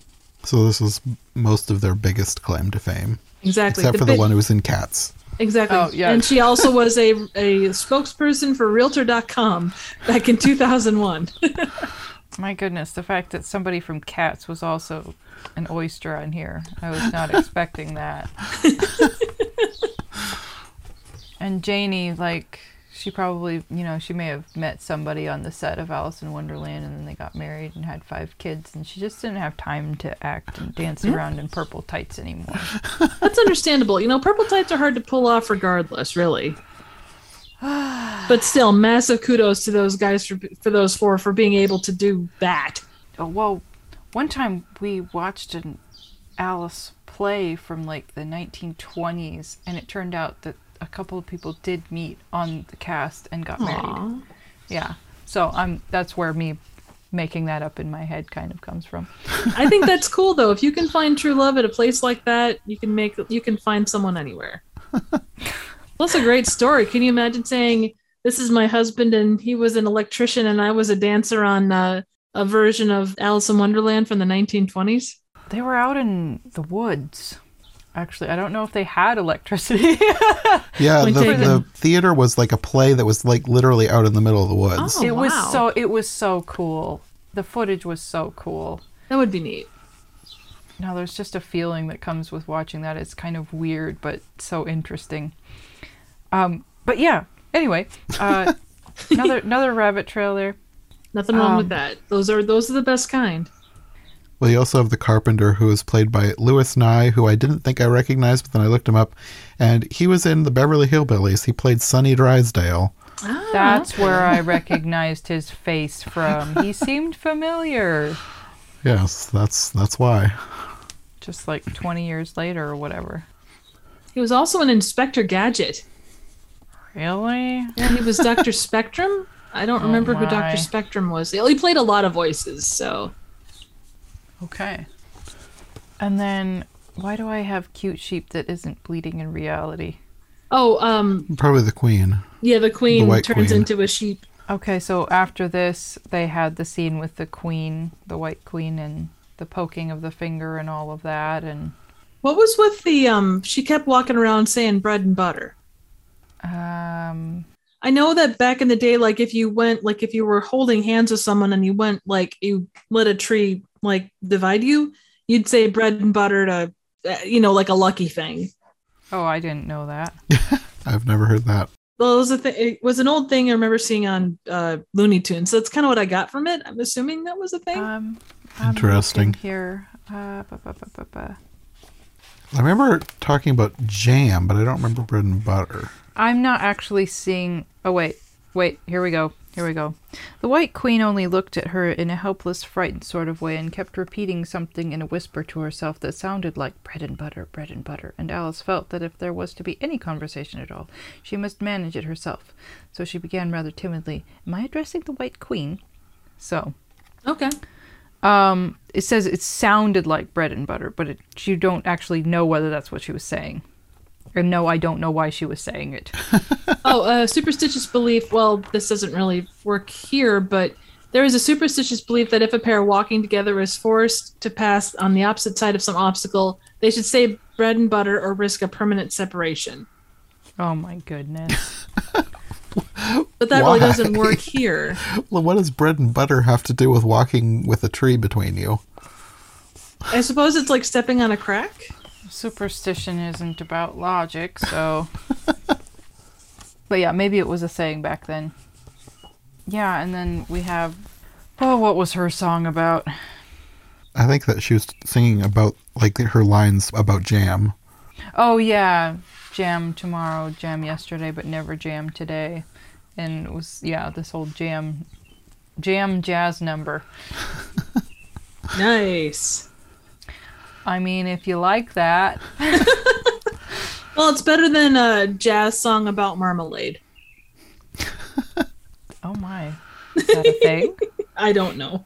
So this was most of their biggest claim to fame, Exactly. except for bit- the one who was in Cats. Exactly. Oh, yeah. And she also was a, a spokesperson for Realtor.com back in 2001. (laughs) My goodness, the fact that somebody from Cats was also an oyster on here. I was not (laughs) expecting that. (laughs) and Janie, like, she probably, you know, she may have met somebody on the set of Alice in Wonderland and then they got married and had five kids and she just didn't have time to act and dance around in purple tights anymore. (laughs) That's understandable. You know, purple tights are hard to pull off regardless, really. (sighs) but still, massive kudos to those guys for for those four for being able to do that. Oh, well, one time we watched an Alice play from like the 1920s, and it turned out that a couple of people did meet on the cast and got married. Yeah. So I'm that's where me making that up in my head kind of comes from. I think that's cool though. If you can find true love at a place like that, you can make you can find someone anywhere. (laughs) That's a great story. Can you imagine saying, "This is my husband, and he was an electrician, and I was a dancer on uh, a version of Alice in Wonderland from the 1920s"? They were out in the woods. Actually, I don't know if they had electricity. (laughs) Yeah, the, the theater was like a play that was like literally out in the middle of the woods. Oh, it was so it was so cool. The footage was so cool. That would be neat. Now there's just a feeling that comes with watching that. It's kind of weird, but so interesting. Um, but yeah. Anyway, uh, (laughs) another another rabbit trail there. Nothing wrong Um, with that. Those are those are the best kind. Well, you also have the carpenter who is played by Louis Nye, who I didn't think I recognized, but then I looked him up, and he was in the Beverly Hillbillies. He played Sonny Drysdale. Ah, That's where I recognized his face from. He (laughs) seemed familiar. Yes, that's that's why. Just like 20 years later or whatever. He was also an Inspector Gadget. Really? Yeah, he was Dr. Spectrum. I don't (laughs) remember who. Dr. Spectrum was. He played a lot of voices, so Okay. And then why do I have cute sheep that isn't bleeding in reality? Oh, um, Probably the Queen. yeah, the queen white turns queen. into a sheep. Okay, so after this, they had the scene with the queen, the white queen, and the poking of the finger and all of that. And What was with the um? She kept walking around saying bread and butter. um, I know that back in the day, like if you went, like if you were holding hands with someone and you went, like you lit a tree like divide you, you'd say bread and butter to, uh, you know, like a lucky thing. oh, I didn't know that. (laughs) I've never heard that. Well, it was a th- it was an old thing I remember seeing on uh, Looney Tunes. So that's kind of what I got from it. I'm assuming that was a thing. Um, I'm Interesting. here. Uh, ba, ba, ba, ba, ba. I remember talking about jam, but I don't remember bread and butter. I'm not actually seeing. Oh, wait. Wait. Here we go. Here we go. The White Queen only looked at her in a helpless, frightened sort of way and kept repeating something in a whisper to herself that sounded like bread and butter, bread and butter. And Alice felt that if there was to be any conversation at all, she must manage it herself. So she began rather timidly, Am I addressing the White Queen? So, Okay. um, it says it sounded like bread and butter, but it, you don't actually know whether that's what she was saying. And no, I don't know why she was saying it. (laughs) Oh, a superstitious belief. Well, this doesn't really work here, but there is a superstitious belief that if a pair walking together is forced to pass on the opposite side of some obstacle, they should say bread and butter or risk a permanent separation. Oh my goodness. (laughs) But that really doesn't work here. (laughs) Well, what does bread and butter have to do with walking with a tree between you? I suppose it's like stepping on a crack. Superstition isn't about logic, so. (laughs) but yeah, maybe it was a saying back then. Yeah, and then we have. Oh, what was her song about? I think that she was singing about like her lines about jam. Oh, yeah. Jam tomorrow, jam yesterday, but never jam today. And it was, yeah, this whole jam. Jam jazz number. (laughs) Nice. I mean, if you like that. (laughs) Well, it's better than a jazz song about marmalade. (laughs) Oh my. Is that a thing? (laughs) I don't know.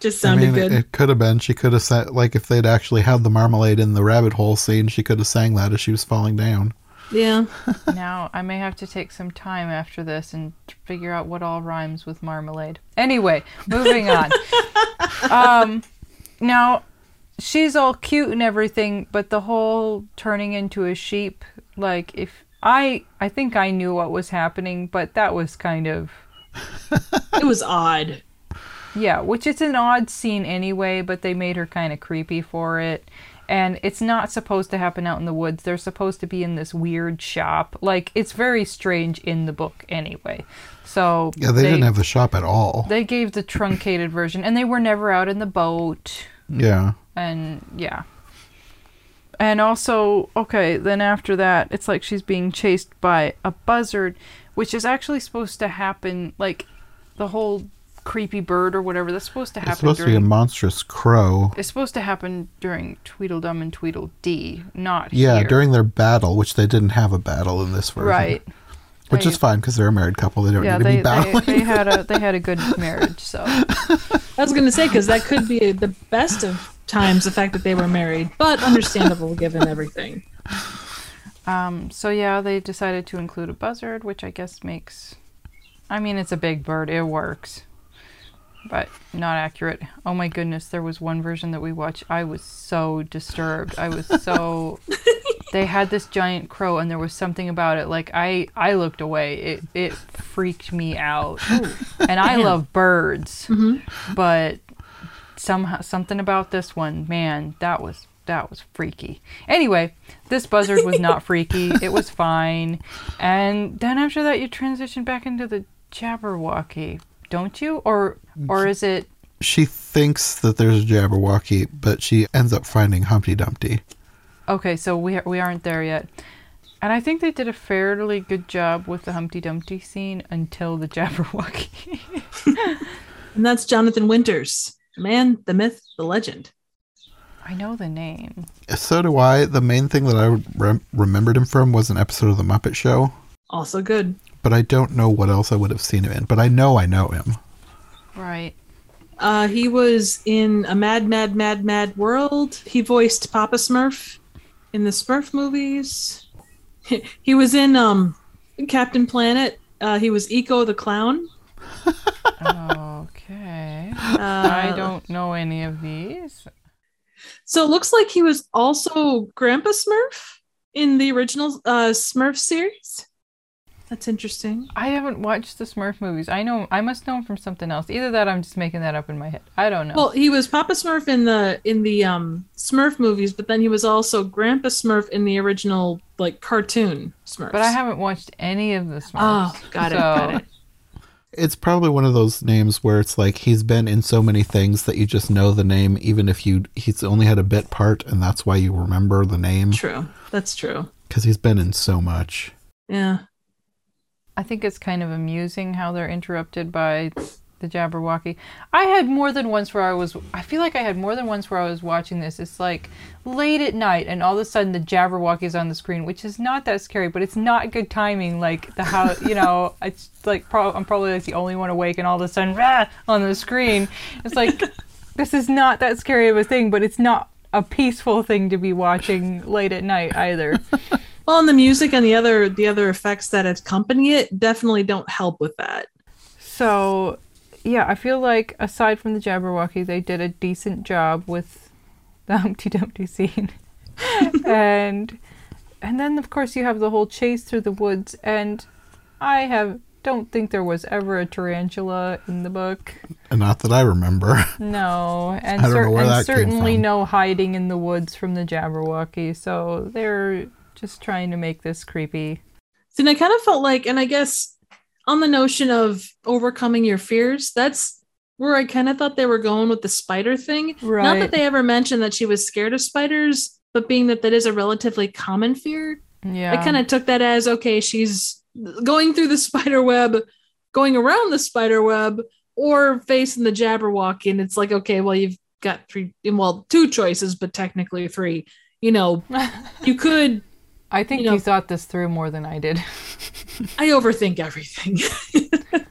Just I sounded mean, it, good. it could have been. She could have said like if they'd actually had the marmalade in the rabbit hole scene, she could have sang that as she was falling down. yeah. now I may have to take some time after this and figure out what all rhymes with marmalade. Anyway, moving on. um, now she's all cute and everything, but the whole turning into a sheep, like if I, I think I knew what was happening, but that was kind of (laughs) It was odd. yeah, which it's an odd scene anyway, but they made her kind of creepy for it. And it's not supposed to happen out in the woods. They're supposed to be in this weird shop. Like it's very strange in the book anyway. So Yeah, they, didn't have the shop at all. they gave the truncated version and they were never out in the boat yeah. And yeah. And also, okay, then after that, it's like she's being chased by a buzzard, which is actually supposed to happen like the whole creepy bird or whatever. That's supposed to happen It's supposed to be a monstrous crow. it's supposed to happen during Tweedledum and Tweedledee, not Yeah, here. during their battle, which they didn't have a battle in this version. right. Which They- is fine because they're a married couple. They don't Yeah, need to they, be they battling. they had a they had a (laughs) good marriage, so I was going to say because that could be the best of times, the fact that they were married, but understandable given everything. um so yeah, they decided to include a buzzard, which I guess makes I mean it's a big bird, it works. But not accurate. Oh my goodness, there was one version that we watched. I was so disturbed. I was so (laughs) they had this giant crow and there was something about it like I I looked away. It it freaked me out. and I love birds. But somehow something about this one, man, that was that was freaky. Anyway, this buzzard was not (laughs) freaky. It was fine. And then after that you transition back into the Jabberwocky, don't you? Or or is it she thinks that there's a Jabberwocky, but she ends up finding Humpty Dumpty. Okay, so we we aren't there yet. And I think they did a fairly good job with the Humpty Dumpty scene until the Jabberwocky. (laughs) And that's Jonathan Winters, the man, the myth, the legend. I know the name. So do I. The main thing that I rem- remembered him from was an episode of The Muppet Show, Also good. but I don't know what else I would have seen him in. But I know I know him. Right. Uh, he was in a Mad, Mad, Mad, Mad World. He voiced Papa Smurf in the Smurf movies. (laughs) he was in um, Captain Planet. Uh, he was Eco the Clown. (laughs) Okay. (laughs) I don't know any of these. So it looks like he was also Grandpa Smurf in the original uh, Smurf series. That's interesting. I haven't watched the Smurf movies. I know I must know him from something else. Either that, I'm just making that up in my head. I don't know. Well, he was Papa Smurf in the in the um, Smurf movies, but then he was also Grandpa Smurf in the original like cartoon Smurfs. but I haven't watched any of the Smurfs. Oh, got it, got it. It's probably one of those names where it's like he's been in so many things that you just know the name, even if you he's only had a bit part, and that's why you remember the name True. That's true. because he's been in so much. Yeah. I think it's kind of amusing how they're interrupted by the Jabberwocky. I had more than once where I was. I feel like I had more than once where I was watching this. It's like late at night, and all of a sudden the Jabberwocky is on the screen, which is not that scary, but it's not good timing. Like the how (laughs) you know, it's like pro- I'm probably like the only one awake, and all of a sudden, rah, on the screen. It's like (laughs) this is not that scary of a thing, but it's not a peaceful thing to be watching late at night either. (laughs) Well, and the music and the other the other effects that accompany it definitely don't help with that. So, yeah, I feel like aside from the Jabberwocky, they did a decent job with the (laughs) Humpty Dumpty scene, (laughs) and and then of course you have the whole chase through the woods, and I have don't think there was ever a tarantula in the book. Not that I remember. (laughs) No, and, I don't know where and that came certainly from. no hiding in the woods from the Jabberwocky. So they're just trying to make this creepy. And I kind of felt like, and I guess on the notion of overcoming your fears, that's where I kind of thought they were going with the spider thing. Not that they ever mentioned that she was scared of spiders, but being that that is a relatively common fear, Yeah, I kind of took that as okay, she's going through the spider web, going around the spider web, or facing the Jabberwocky. And it's like, okay, well, you've got three, well, two choices, but technically three. You know, (laughs) you could, I think you you, thought this through more than I did. (laughs) I overthink everything. (laughs)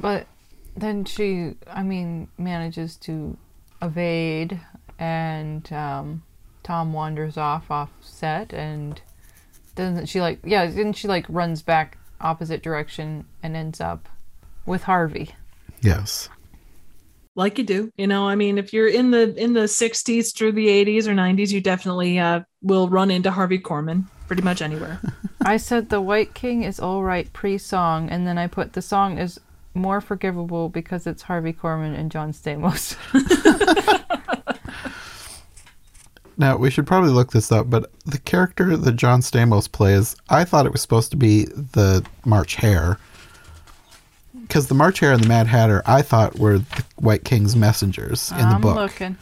But then she, I mean, manages to evade, and um, Tom wanders off off set, and doesn't she like? Yeah, then she like runs back opposite direction and ends up with Harvey. yes. like you do you know i mean if you're in the in the 60s through the 80s or 90s you definitely uh, will run into harvey korman pretty much anywhere (laughs) I said the White King is all right pre-song, and then I put the song is more forgivable because it's Harvey Korman and John Stamos. (laughs) Now we should probably look this up, but the character that John Stamos plays, I thought it was supposed to be the March Hare. Because the March Hare and the Mad Hatter, I thought were the White King's messengers in the I'm book. looking.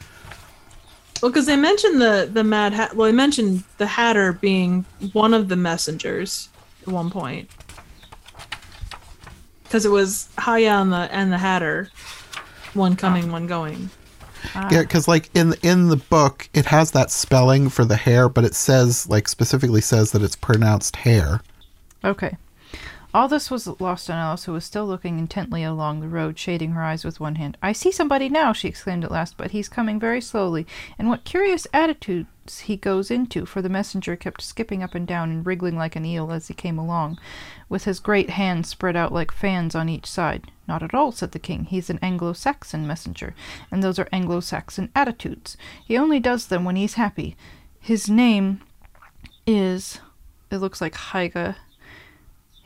Well because they mentioned the the mad hat well they mentioned the hatter being one of the messengers at one point because it was Haigha and the and the hatter one coming ah. one going Yeah, ah. because like in in the book, it has that spelling for the hair, but it says like specifically says that it's pronounced hair. Okay. All this was lost on Alice, who was still looking intently along the road, shading her eyes with one hand. I see somebody now, she exclaimed at last, but he's coming very slowly. And what curious attitudes he goes into, for the messenger kept skipping up and down and wriggling like an eel as he came along, with his great hands spread out like fans on each side. Not at all, said the king. He's an Anglo Saxon messenger, and those are Anglo Saxon attitudes. He only does them when he's happy. His name is. It looks like Haigha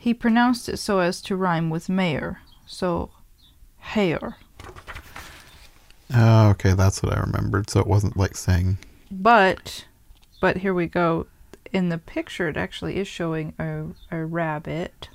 he pronounced it so as to rhyme with mayor, so hair. Oh, okay, that's what I remembered. So it wasn't like saying But, but here we go. In the picture, it actually is showing a, a rabbit.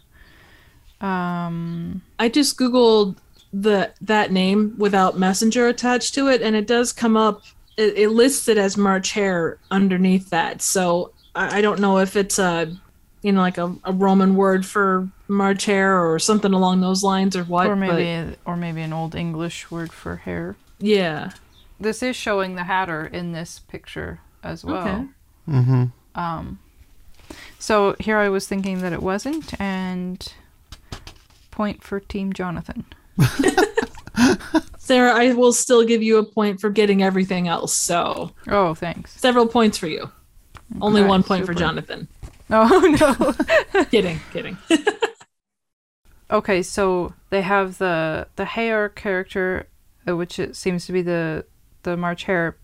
Um, I just googled the that name without messenger attached to it, and it does come up. It, it lists it as March Hare underneath that. So I, I don't know if it's a, you know, like a, a Roman word for March Hare or something along those lines, or what. or but maybe, or maybe an old English word for hair. yeah. This is showing the Hatter in this picture as well. Okay. mm-hmm. Um, so here I was thinking that it wasn't, and point for Team Jonathan. (laughs) Sarah, I will still give you a point for getting everything else. So Oh, thanks. several points for you. Only one point for. Jonathan. (laughs) Oh no. kidding, kidding. (laughs) okay, so they have the the Hair character, uh, which it seems to be the the March Hare,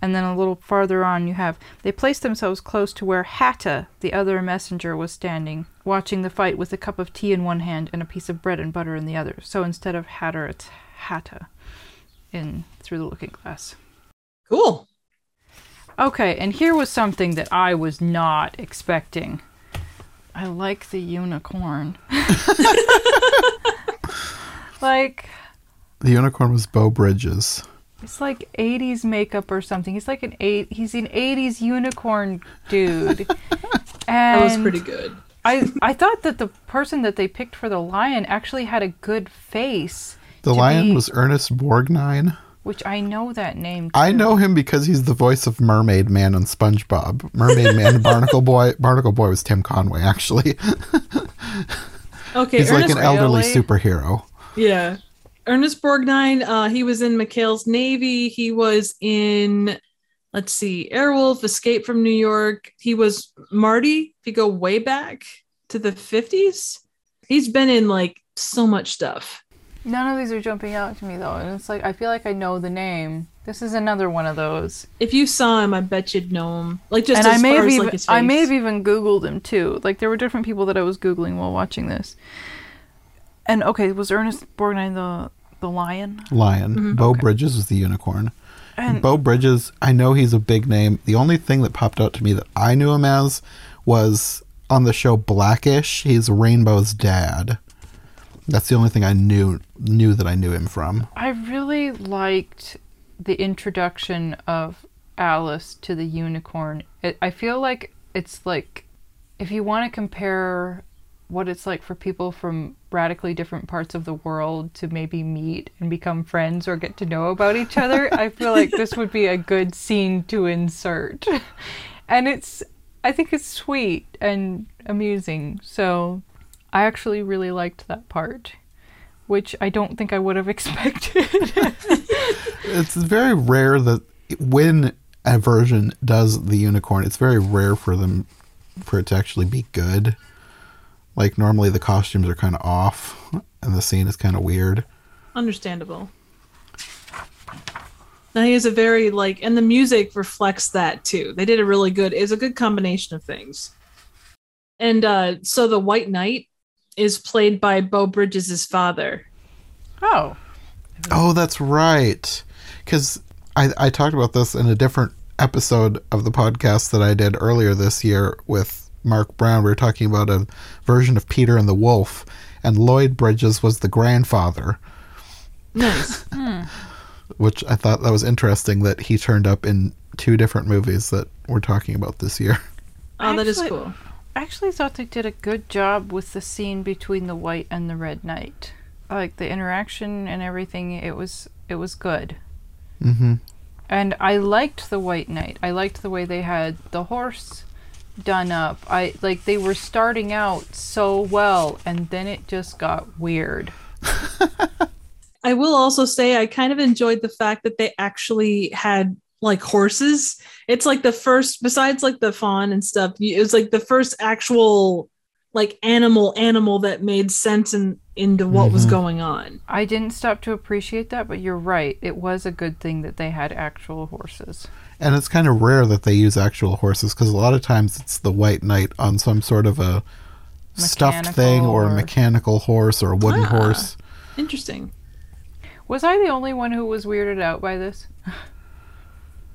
and then a little farther on you have they place themselves close to where Hatta, the other messenger, was standing, watching the fight with a cup of tea in one hand and a piece of bread and butter in the other. So instead of Hatter, it's Hatta, in through the looking glass. Cool. Okay, and here was something that I was not expecting. I like the unicorn. (laughs) Like The unicorn was Beau Bridges. it's like 80s makeup or something. He's like an eight. He's an 80s unicorn dude. and (laughs) That was pretty good. I I thought that the person that they picked for the lion actually had a good face. The lion be- was Ernest Borgnine. Which I know that name. I know him because he's the voice of Mermaid Man on SpongeBob. Mermaid Man, Barnacle (laughs) Boy. Barnacle Boy was Tim Conway, actually. (laughs) Okay, He's like an elderly really? superhero. yeah, Ernest Borgnine. Uh, he was in McHale's Navy. He was in, let's see, Airwolf, Escape from New York. He was Marty. If you go way back to the fifties, he's been in like so much stuff. None of these are jumping out to me though, and it's like I feel like I know the name. This is another one of those, If you saw him, I bet you'd know him. Like just and as I may far have as even like his face. I may have even Googled him too. Like there were different people that I was googling while watching this. And okay, was Ernest Borgnine the the lion? Lion. Mm-hmm. Beau Bridges was the unicorn. And Beau Bridges, I know he's a big name. The only thing that popped out to me that I knew him as was on the show Blackish. He's Rainbow's dad. That's the only thing I knew knew that I knew him from. I really liked the introduction of Alice to the unicorn. It, I feel like it's like if you want to compare what it's like for people from radically different parts of the world to maybe meet and become friends or get to know about each other, (laughs) I feel like this would be a good scene to insert. (laughs) And it's I think it's sweet and amusing. So I actually really liked that part, which I don't think I would have (laughs) expected. It's very rare that when a version does the unicorn, it's very rare for them for it to actually be good. Like normally the costumes are kind of off and the scene is kind of weird. Understandable. Now he is a very like, and the music reflects that too. They did a really good. It's a good combination of things. And uh so the White Knight is played by Beau Bridges' father. oh. Oh, that's right. Because I, I talked about this in a different episode of the podcast that I did earlier this year with Mark Brown. We were talking about a version of Peter and the Wolf, and Lloyd Bridges was the grandfather, Nice. (laughs) which I thought that was interesting that he turned up in two different movies that we're talking about this year. Oh, that is Actually- cool. I actually thought they did a good job with the scene between the white and the red knight. Like the interaction and everything, it was it was good. hmm And I liked the white knight. I liked the way they had the horse done up. I like they were starting out so well and then it just got weird. (laughs) I will also say I kind of enjoyed the fact that they actually had like horses. It's like the first, besides like the fawn and stuff, it was like the first actual like animal animal that made sense in, into what was Mhm. going on. I didn't stop to appreciate that, but you're right. It was a good thing that they had actual horses. And it's kind of rare that they use actual horses because a lot of times it's the white knight on some sort of a stuffed thing Mechanical or a mechanical horse or a wooden Ah. horse. Interesting. Was I the only one who was weirded out by this? (laughs)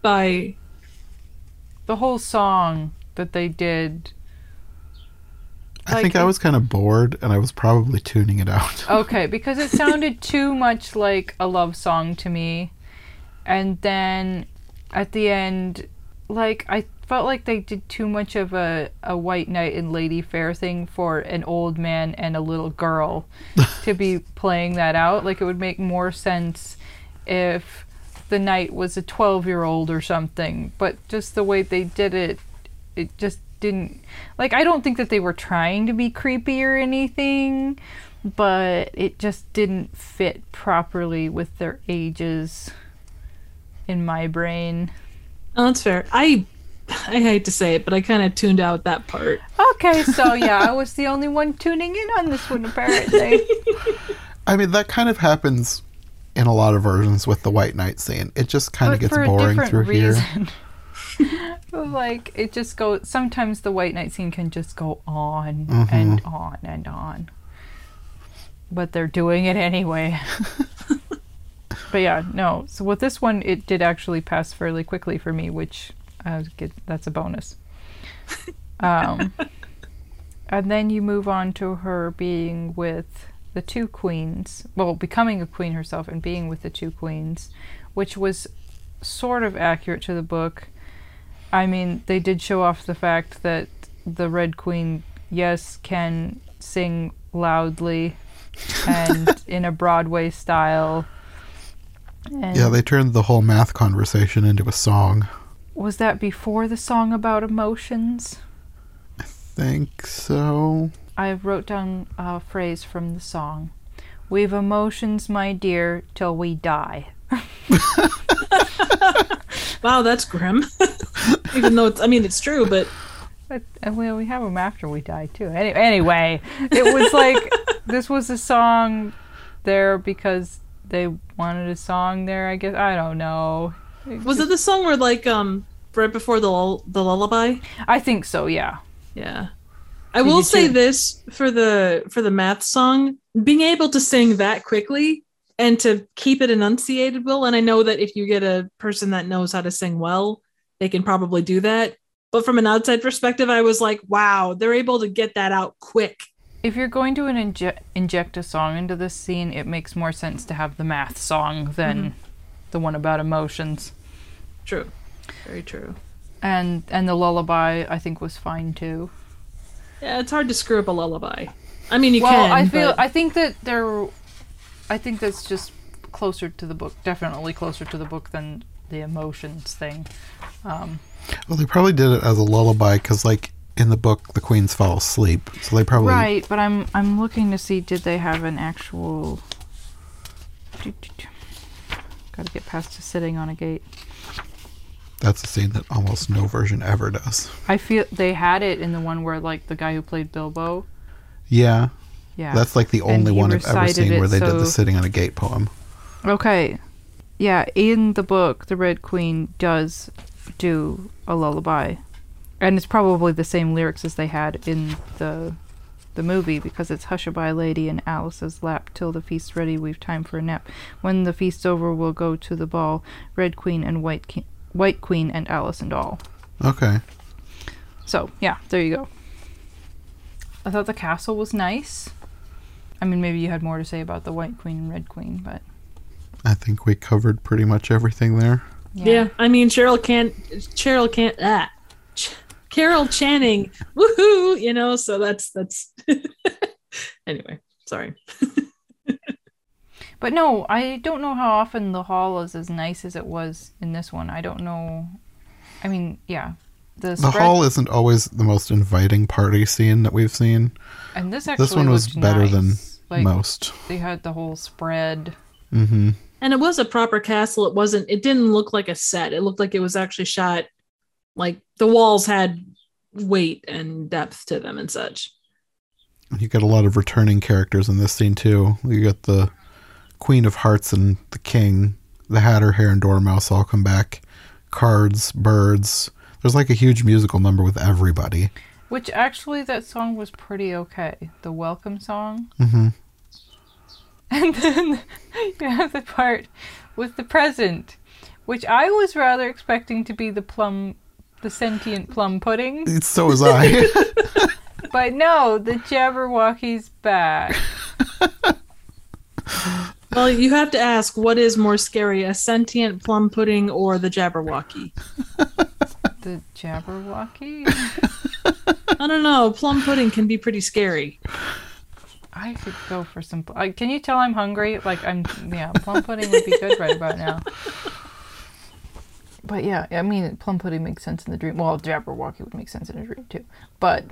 By The whole song that they did. I think Like- I was kind of bored and I was probably tuning it out. (laughs) Okay, because it sounded too much like a love song to me. And then at the end, like, I felt like they did too much of a, a white knight and lady fair thing for an old man and a little girl (laughs) to be playing that out. Like, it would make more sense if the knight was a 12 year old or something. But just the way they did it, it just didn't. Like, I don't think that they were trying to be creepy or anything, but it just didn't fit properly with their ages in my brain. oh, that's fair. I I hate to say it, but I kind of tuned out that part. Okay, so (laughs) yeah, I was the only one tuning in on this one, apparently. (laughs) I mean, that kind of happens in a lot of versions with the white knight scene. It just kind of gets for boring different through here. (laughs) like it just goes sometimes the white knight scene can just go on Mm-hmm. and on and on but they're doing it anyway (laughs) but yeah no so with this one it did actually pass fairly quickly for me which I get that's a bonus (laughs) um and then you move on to her being with the two queens, well, becoming a queen herself and being with the two queens, which was sort of accurate to the book. I mean, they did show off the fact that the Red Queen, yes, can sing loudly and (laughs) in a Broadway style. And Yeah, they turned the whole math conversation into a song. was that before the song about emotions? I think so. I wrote down a phrase from the song. We've emotions, my dear, till we die. (laughs) Wow, that's grim. (laughs) Even though it's, I mean, it's true, but But uh, well, we have them after we die too. Any, anyway, it was (laughs) like this was a song there because they wanted a song there. I guess I don't know. was it the song where like um right before the the lullaby? I think so. Yeah. Yeah. I will say too. this for the for the math song, being able to sing that quickly and to keep it enunciated well, and I know that if you get a person that knows how to sing well, they can probably do that. But from an outside perspective, I was like, wow, they're able to get that out quick. If you're going to inje- inject a song into this scene, it makes more sense to have the math song than mm-hmm. the one about emotions. True. Very true. And and the lullaby I think was fine too. Yeah, it's hard to screw up a lullaby. I mean, you well, can. Well, I feel but- I think that they're I think that's just closer to the book, definitely closer to the book than the emotions thing. Um, Well, they probably did it as a lullaby because, like, in the book, the queens fall asleep. So they probably. right, but I'm I'm looking to see did they have an actual Got to get past to sitting on a gate. That's a scene that almost no version ever does. I feel they had it in the one where like the guy who played Bilbo. Yeah. Yeah. That's like the only one I've ever seen where they did the sitting on a gate poem. Okay. Yeah, in the book, the Red Queen does do a lullaby. And it's probably the same lyrics as they had in the the movie because it's Hushabye lady in Alice's lap till the feast's ready we've time for a nap. When the feast's over we'll go to the ball, Red Queen and White Ki- White Queen and Alice and all. Okay. So, yeah, there you go. I thought the castle was nice. I mean, maybe you had more to say about the White Queen and Red Queen, but I think we covered pretty much everything there. Yeah. I mean Cheryl can't Cheryl can't ah Ch- Carol Channing woohoo you know so that's that's (laughs) anyway sorry (laughs) But no, I don't know how often the hall is as nice as it was in this one. I don't know. I mean, yeah, the, The hall isn't always the most inviting party scene that we've seen. and this actually This one was better nice. than like most. they had the whole spread. Mm-hmm. and it was a proper castle it wasn't it didn't look like a set it looked like it was actually shot like the walls had weight and depth to them and such You get a lot of returning characters in this scene too. You got the Queen of Hearts and the King, the Hatter, Hare, and Dormouse all come back. Cards, birds. There's like a huge musical number with everybody. Which actually, that song was pretty okay. The welcome song. Mm-hmm. (laughs) And then (laughs) you have the part with the present, which I was rather expecting to be the plum, the sentient plum pudding. So was I. (laughs) But no, the Jabberwocky's back. Well you have to ask what is more scary a sentient plum pudding or the jabberwocky (laughs) The Jabberwocky? i don't know plum pudding can be pretty scary I could go for some. Uh, can you tell I'm hungry? Like I'm. Yeah, plum pudding would be good right about now. But yeah, I mean, plum pudding makes sense in the dream. Well, Jabberwocky would make sense in a dream too. But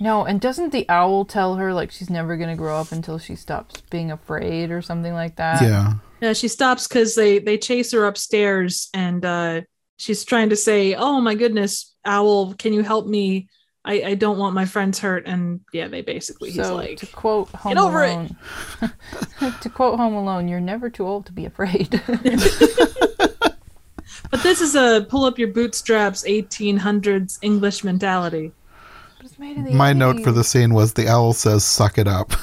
no, and doesn't the owl tell her like she's never gonna grow up until she stops being afraid or something like that? yeah. Yeah, she stops because they they chase her upstairs, and uh, she's trying to say, "Oh my goodness, Owl, can you help me? I, I don't want my friends hurt." And yeah, they basically he's So like, to quote Home over it." Alone, (laughs) to quote Home Alone, you're never too old to be afraid. (laughs) "But this is a pull up your bootstraps 1800s English mentality." But it's made in the My note for the scene was the owl says, suck it up. (laughs)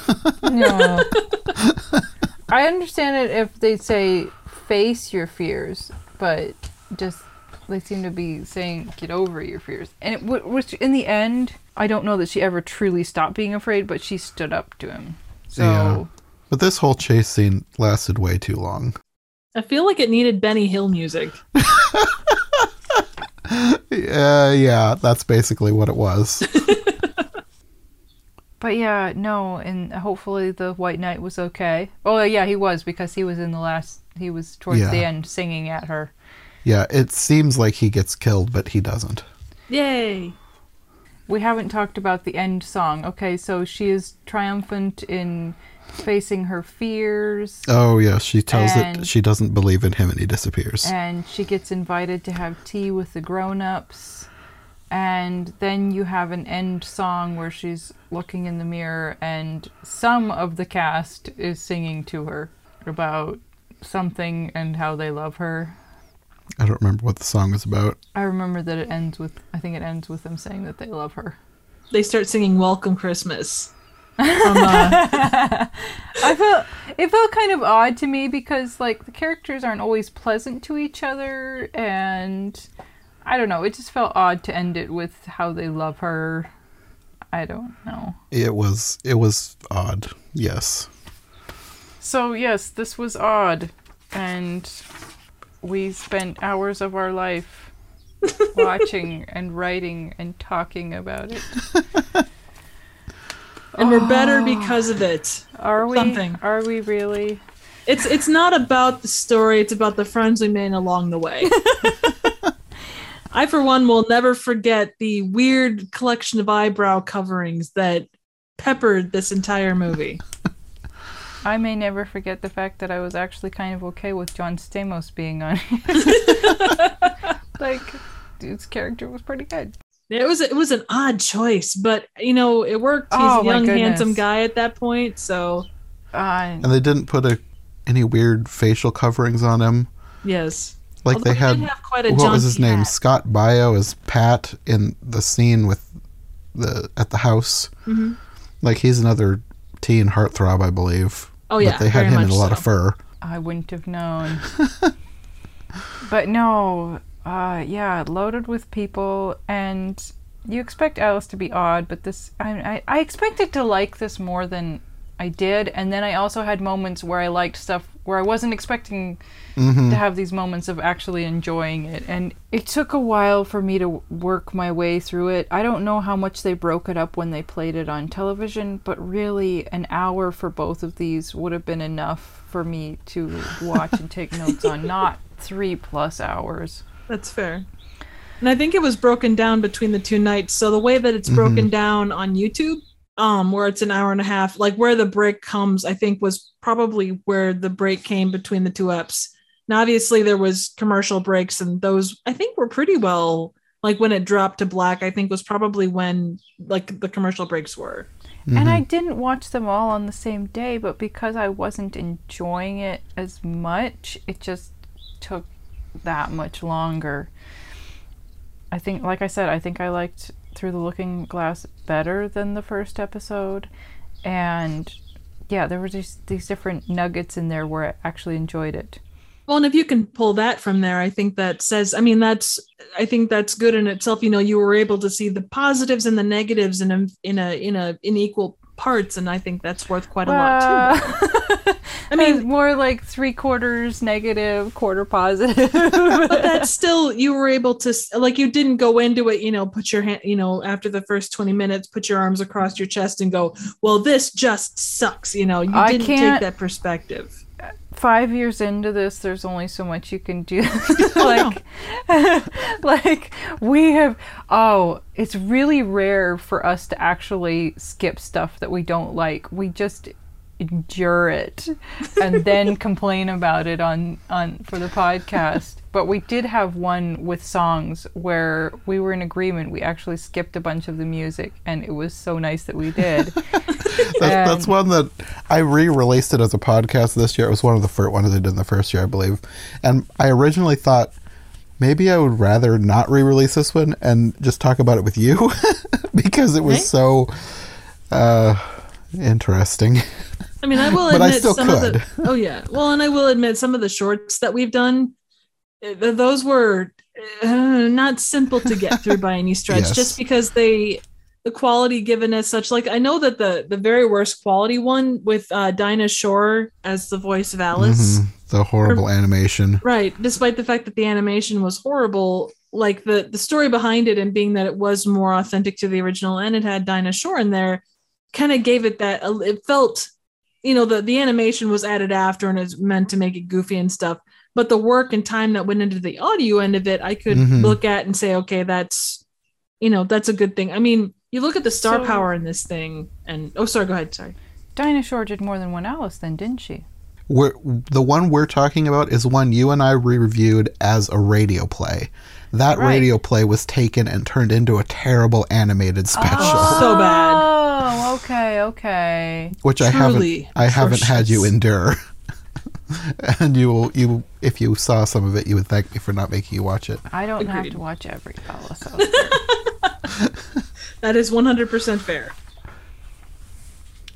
No. (laughs) I understand it if they say face your fears, but just they seem to be saying get over your fears. And it, wh- which in the end, I don't know that she ever truly stopped being afraid, but she stood up to him. So Yeah. But this whole chase scene lasted way too long. I feel like it needed Benny Hill music. (laughs) Yeah, yeah, that's basically what it was. But yeah, no, and hopefully the White Knight was okay. Oh yeah, he was because he was in the last. He was towards Yeah. the end singing at her. yeah, it seems like he gets killed, but he doesn't. Yay! We haven't talked about the end song. Okay, so she is triumphant in facing her fears, Oh, yeah, she tells And- it she doesn't believe in him and he disappears. and she gets invited to have tea with the grown-ups. And then you have an end song where she's looking in the mirror, and some of the cast is singing to her about something and how they love her. I don't remember what the song is about. I remember that it ends with I think it ends with them saying that they love her. They start singing "Welcome Christmas." From, uh, (laughs) I felt it felt kind of odd to me because like the characters aren't always pleasant to each other and I don't know, it just felt odd to end it with how they love her. I don't know. It was it was odd. Yes. So yes, this was odd and we spent hours of our life (laughs) watching and writing and talking about it. (laughs) and we're better ah. because of it. Are we Something. are we really? It's it's not about the story; it's about the friends we made along the way. (laughs) I, for one, will never forget the weird collection of eyebrow coverings that peppered this entire movie. I may never forget the fact that I was actually kind of okay with John Stamos being on. (laughs) like, dude's character was pretty good. It was it was an odd choice, but you know it worked. He's Oh, a young, handsome guy at that point, so Uh, And they didn't put a, any weird facial coverings on him. yes. Like Although they had have quite a what was his jaunty name? hat. Scott Baio as Pat in the scene with the at the house. Mhm. Like he's another teen heartthrob, I believe. Oh yeah, but they had very him in a lot so. of fur. I wouldn't have known. (laughs) but no, uh, yeah, loaded with people, and you expect Alice to be odd, but this, I, I, I expected to like this more than I did, and then I also had moments where I liked stuff where I wasn't expecting Mm-hmm. to have these moments of actually enjoying it, and it took a while for me to work my way through it. I don't know how much they broke it up when they played it on television, but really, an hour for both of these would have been enough for me to watch and take (laughs) notes on, not three plus hours. That's fair. And I think it was broken down between the two nights. So the way that it's broken down on YouTube, um, where it's an hour and a half, like where the break comes, I think was probably where the break came between the two eps. Now, obviously, there was commercial breaks, and those I think were pretty well. Like when it dropped to black, I think was probably when like the commercial breaks were. And I didn't watch them all on the same day, but because I wasn't enjoying it as much, it just took that much longer. I think, like I said, I think I liked Through the Looking Glass better than the first episode. And yeah, there were just these different nuggets in there where I actually enjoyed it. Well, and if you can pull that from there, I think that says, I mean, that's, I think that's good in itself. You know, you were able to see the positives and the negatives in a, in a, in a, in equal parts. And I think that's worth quite a lot too. Uh, (laughs) I mean, more like three quarters negative, quarter positive. but (laughs) that's still, you were able to, like, you didn't go into it, you know, put your hand, you know, after the first 20 minutes, put your arms across your chest and go, well, this just sucks. You know, you I didn't take that perspective. Five years into this there's only so much you can do. (laughs) (laughs) Like (laughs) like we have oh it's really rare for us to actually skip stuff that we don't like. We just endure it and (laughs) then complain about it on on for the podcast but we did have one with songs where we were in agreement we actually skipped a bunch of the music and it was so nice that we did (laughs) That's, that's one that I re-released it as a podcast this year. It was one of the first ones I did in the first year, I believe. And I originally thought maybe I would rather not re-release this one and just talk about it with you (laughs) because it was so uh, interesting. I mean, I will I admit still some of the. Oh yeah, well, and I will admit some of the shorts that we've done, eh, those were uh, not simple to get through by any stretch. (laughs) Yes. Just because they the quality given as such. Like I know that the the very worst quality one with uh, Dinah Shore as the voice of Alice, Mhm. The horrible animation. right? Despite the fact that the animation was horrible, like the the story behind it and being that it was more authentic to the original and it had Dinah Shore in there, kind of gave it that. It felt, you know, the the animation was added after and it's meant to make it goofy and stuff. But the work and time that went into the audio end of it, I could Mhm. look at and say, okay, that's, you know, that's a good thing. I mean, you look at the star So- power in this thing, and oh, sorry, go ahead. Sorry. Dinah Shore did more than one Alice, then, didn't she? We're, the one we're talking about is one you and I re-reviewed as a radio play. That Right. radio play was taken and turned into a terrible animated special, So bad. Oh, okay, okay. which I haven't I haven't had you endure. (laughs) and you will you if you saw some of it, you would thank me for not making you watch it. I don't have to watch every Alice (laughs) out. That is one hundred percent fair.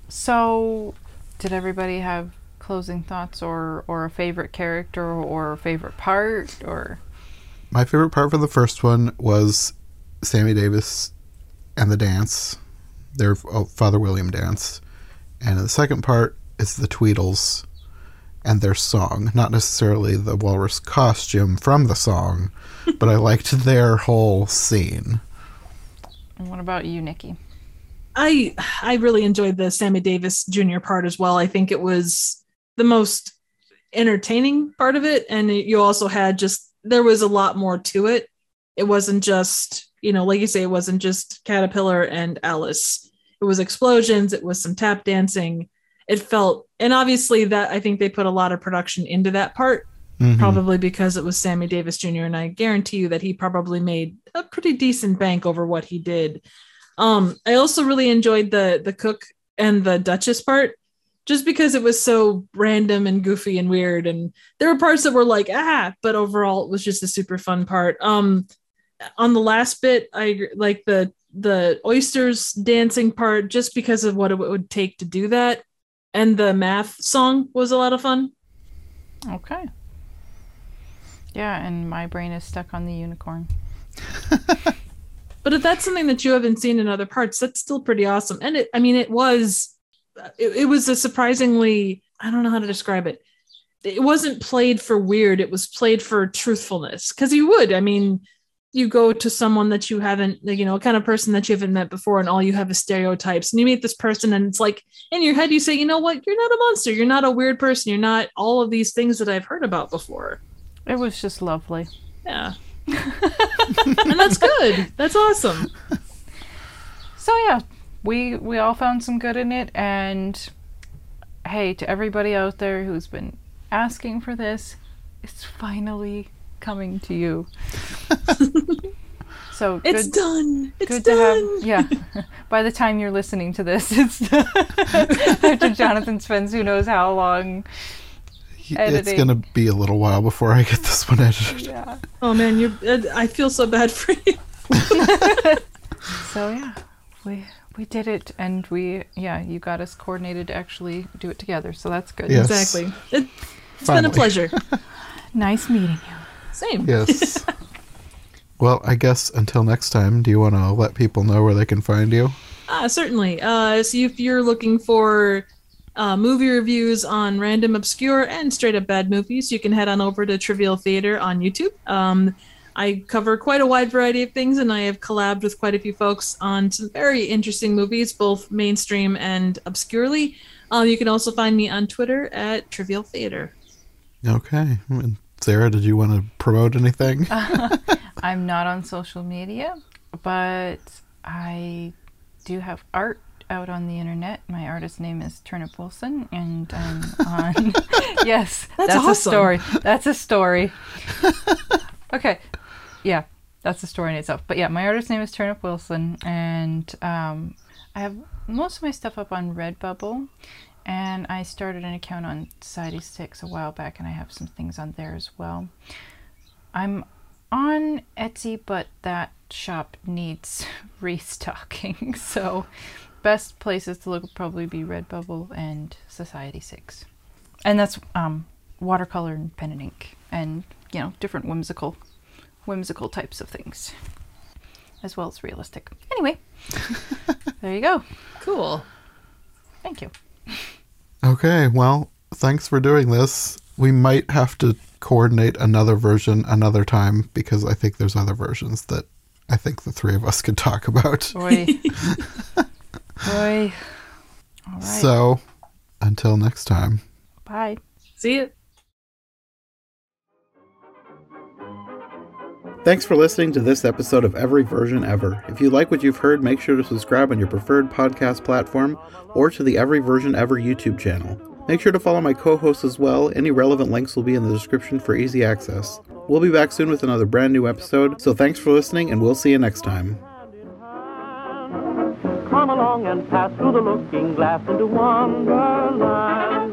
So, did everybody have closing thoughts or or a favorite character or a favorite part or My favorite part for the first one was Sammy Davis and the dance, their oh, Father William dance, and the second part is the Tweedles and their song. Not necessarily the walrus costume from the song, (laughs) but I liked their whole scene. and what about you, Nikki? I I really enjoyed the Sammy Davis Jr. part as well. I think it was the most entertaining part of it, and it- you also had just there was a lot more to it. It wasn't just you know, like you say, it wasn't just Caterpillar and Alice. It was explosions. It was some tap dancing. It felt, and obviously that I think they put a lot of production into that part. Mhm. probably because it was Sammy Davis Jr. And I guarantee you that he probably made a pretty decent bank over what he did. Um, I also really enjoyed the the cook and the Duchess part, just because it was so random and goofy and weird. And there were parts that were like ah, but overall it was just a super fun part. Um, on the last bit, I agree- like the the oysters dancing part just because of what it would take to do that, and the math song was a lot of fun. Okay. Yeah, and my brain is stuck on the unicorn. (laughs) But if that's something that you haven't seen in other parts, that's still pretty awesome. And it, I mean, it was, it, it was a surprisingly, I don't know how to describe it. It wasn't played for weird. It was played for truthfulness. Cause you would, I mean, you go to someone that you haven't, you know, a kind of person that you haven't met before, and all you have is stereotypes. And you meet this person, and it's like in your head, you say, you know what? You're not a monster. You're not a weird person. You're not all of these things that I've heard about before. It was just lovely. Yeah. (laughs) and that's good. That's awesome. So yeah, we we all found some good in it and hey, to everybody out there who's been asking for this, it's finally coming to you. (laughs) so good It's done. It's good done. to have yeah. (laughs) By the time you're listening to this, it's (laughs) after Jonathan spends who knows how long. Editing. It's gonna be a little while before I get this one edited. Yeah. Oh man, you uh, I feel so bad for you. So yeah, we we did it and we yeah, you got us coordinated to actually do it together. So that's good. Yes. Exactly. It, it's Finally. been a pleasure. Nice meeting you. Same. Yes. (laughs) well, I guess until next time, do you want to let people know where they can find you? Ah, certainly. Uh, so if you're looking for uh, movie reviews on random, obscure, and straight up bad movies, you can head on over to Trivial Theater on YouTube. Um, I cover quite a wide variety of things, and I have collabed with quite a few folks on some very interesting movies, both mainstream and obscurely. Um, you can also find me on Twitter at Trivial Theater. Okay. And Sarah, did you want to promote anything? (laughs) I'm not on social media, but I do have art out on the internet. My artist name is Turnip Wilson, and I'm on. (laughs) (laughs) yes, That's that's, a story. That's a story. okay, yeah, that's a story in itself. But yeah, my artist name is Turnip Wilson, and um, I have most of my stuff up on Redbubble. And I started an account on Society Six a while back, and I have some things on there as well. I'm on Etsy, but that shop needs (laughs) restocking. (laughs) So, best places to look would probably be Redbubble and Society Six, and that's um, watercolor and pen and ink, and you know different whimsical, whimsical types of things. as well as realistic. Anyway, (laughs) there you go. Cool. Thank you. Okay, well, thanks for doing this. We might have to coordinate another version another time because I think there's other versions that I think the three of us could talk about. Boy. Boy. (laughs) All right. So, until next time. Bye. See it. Thanks for listening to this episode of Every Version Ever. If you like what you've heard, make sure to subscribe on your preferred podcast platform or to the Every Version Ever YouTube channel. Make sure to follow my co hosts as well. Any relevant links will be in the description for easy access. We'll be back soon with another brand new episode, so thanks for listening, and we'll see you next time. Come along and pass through the looking glass into Wonderland.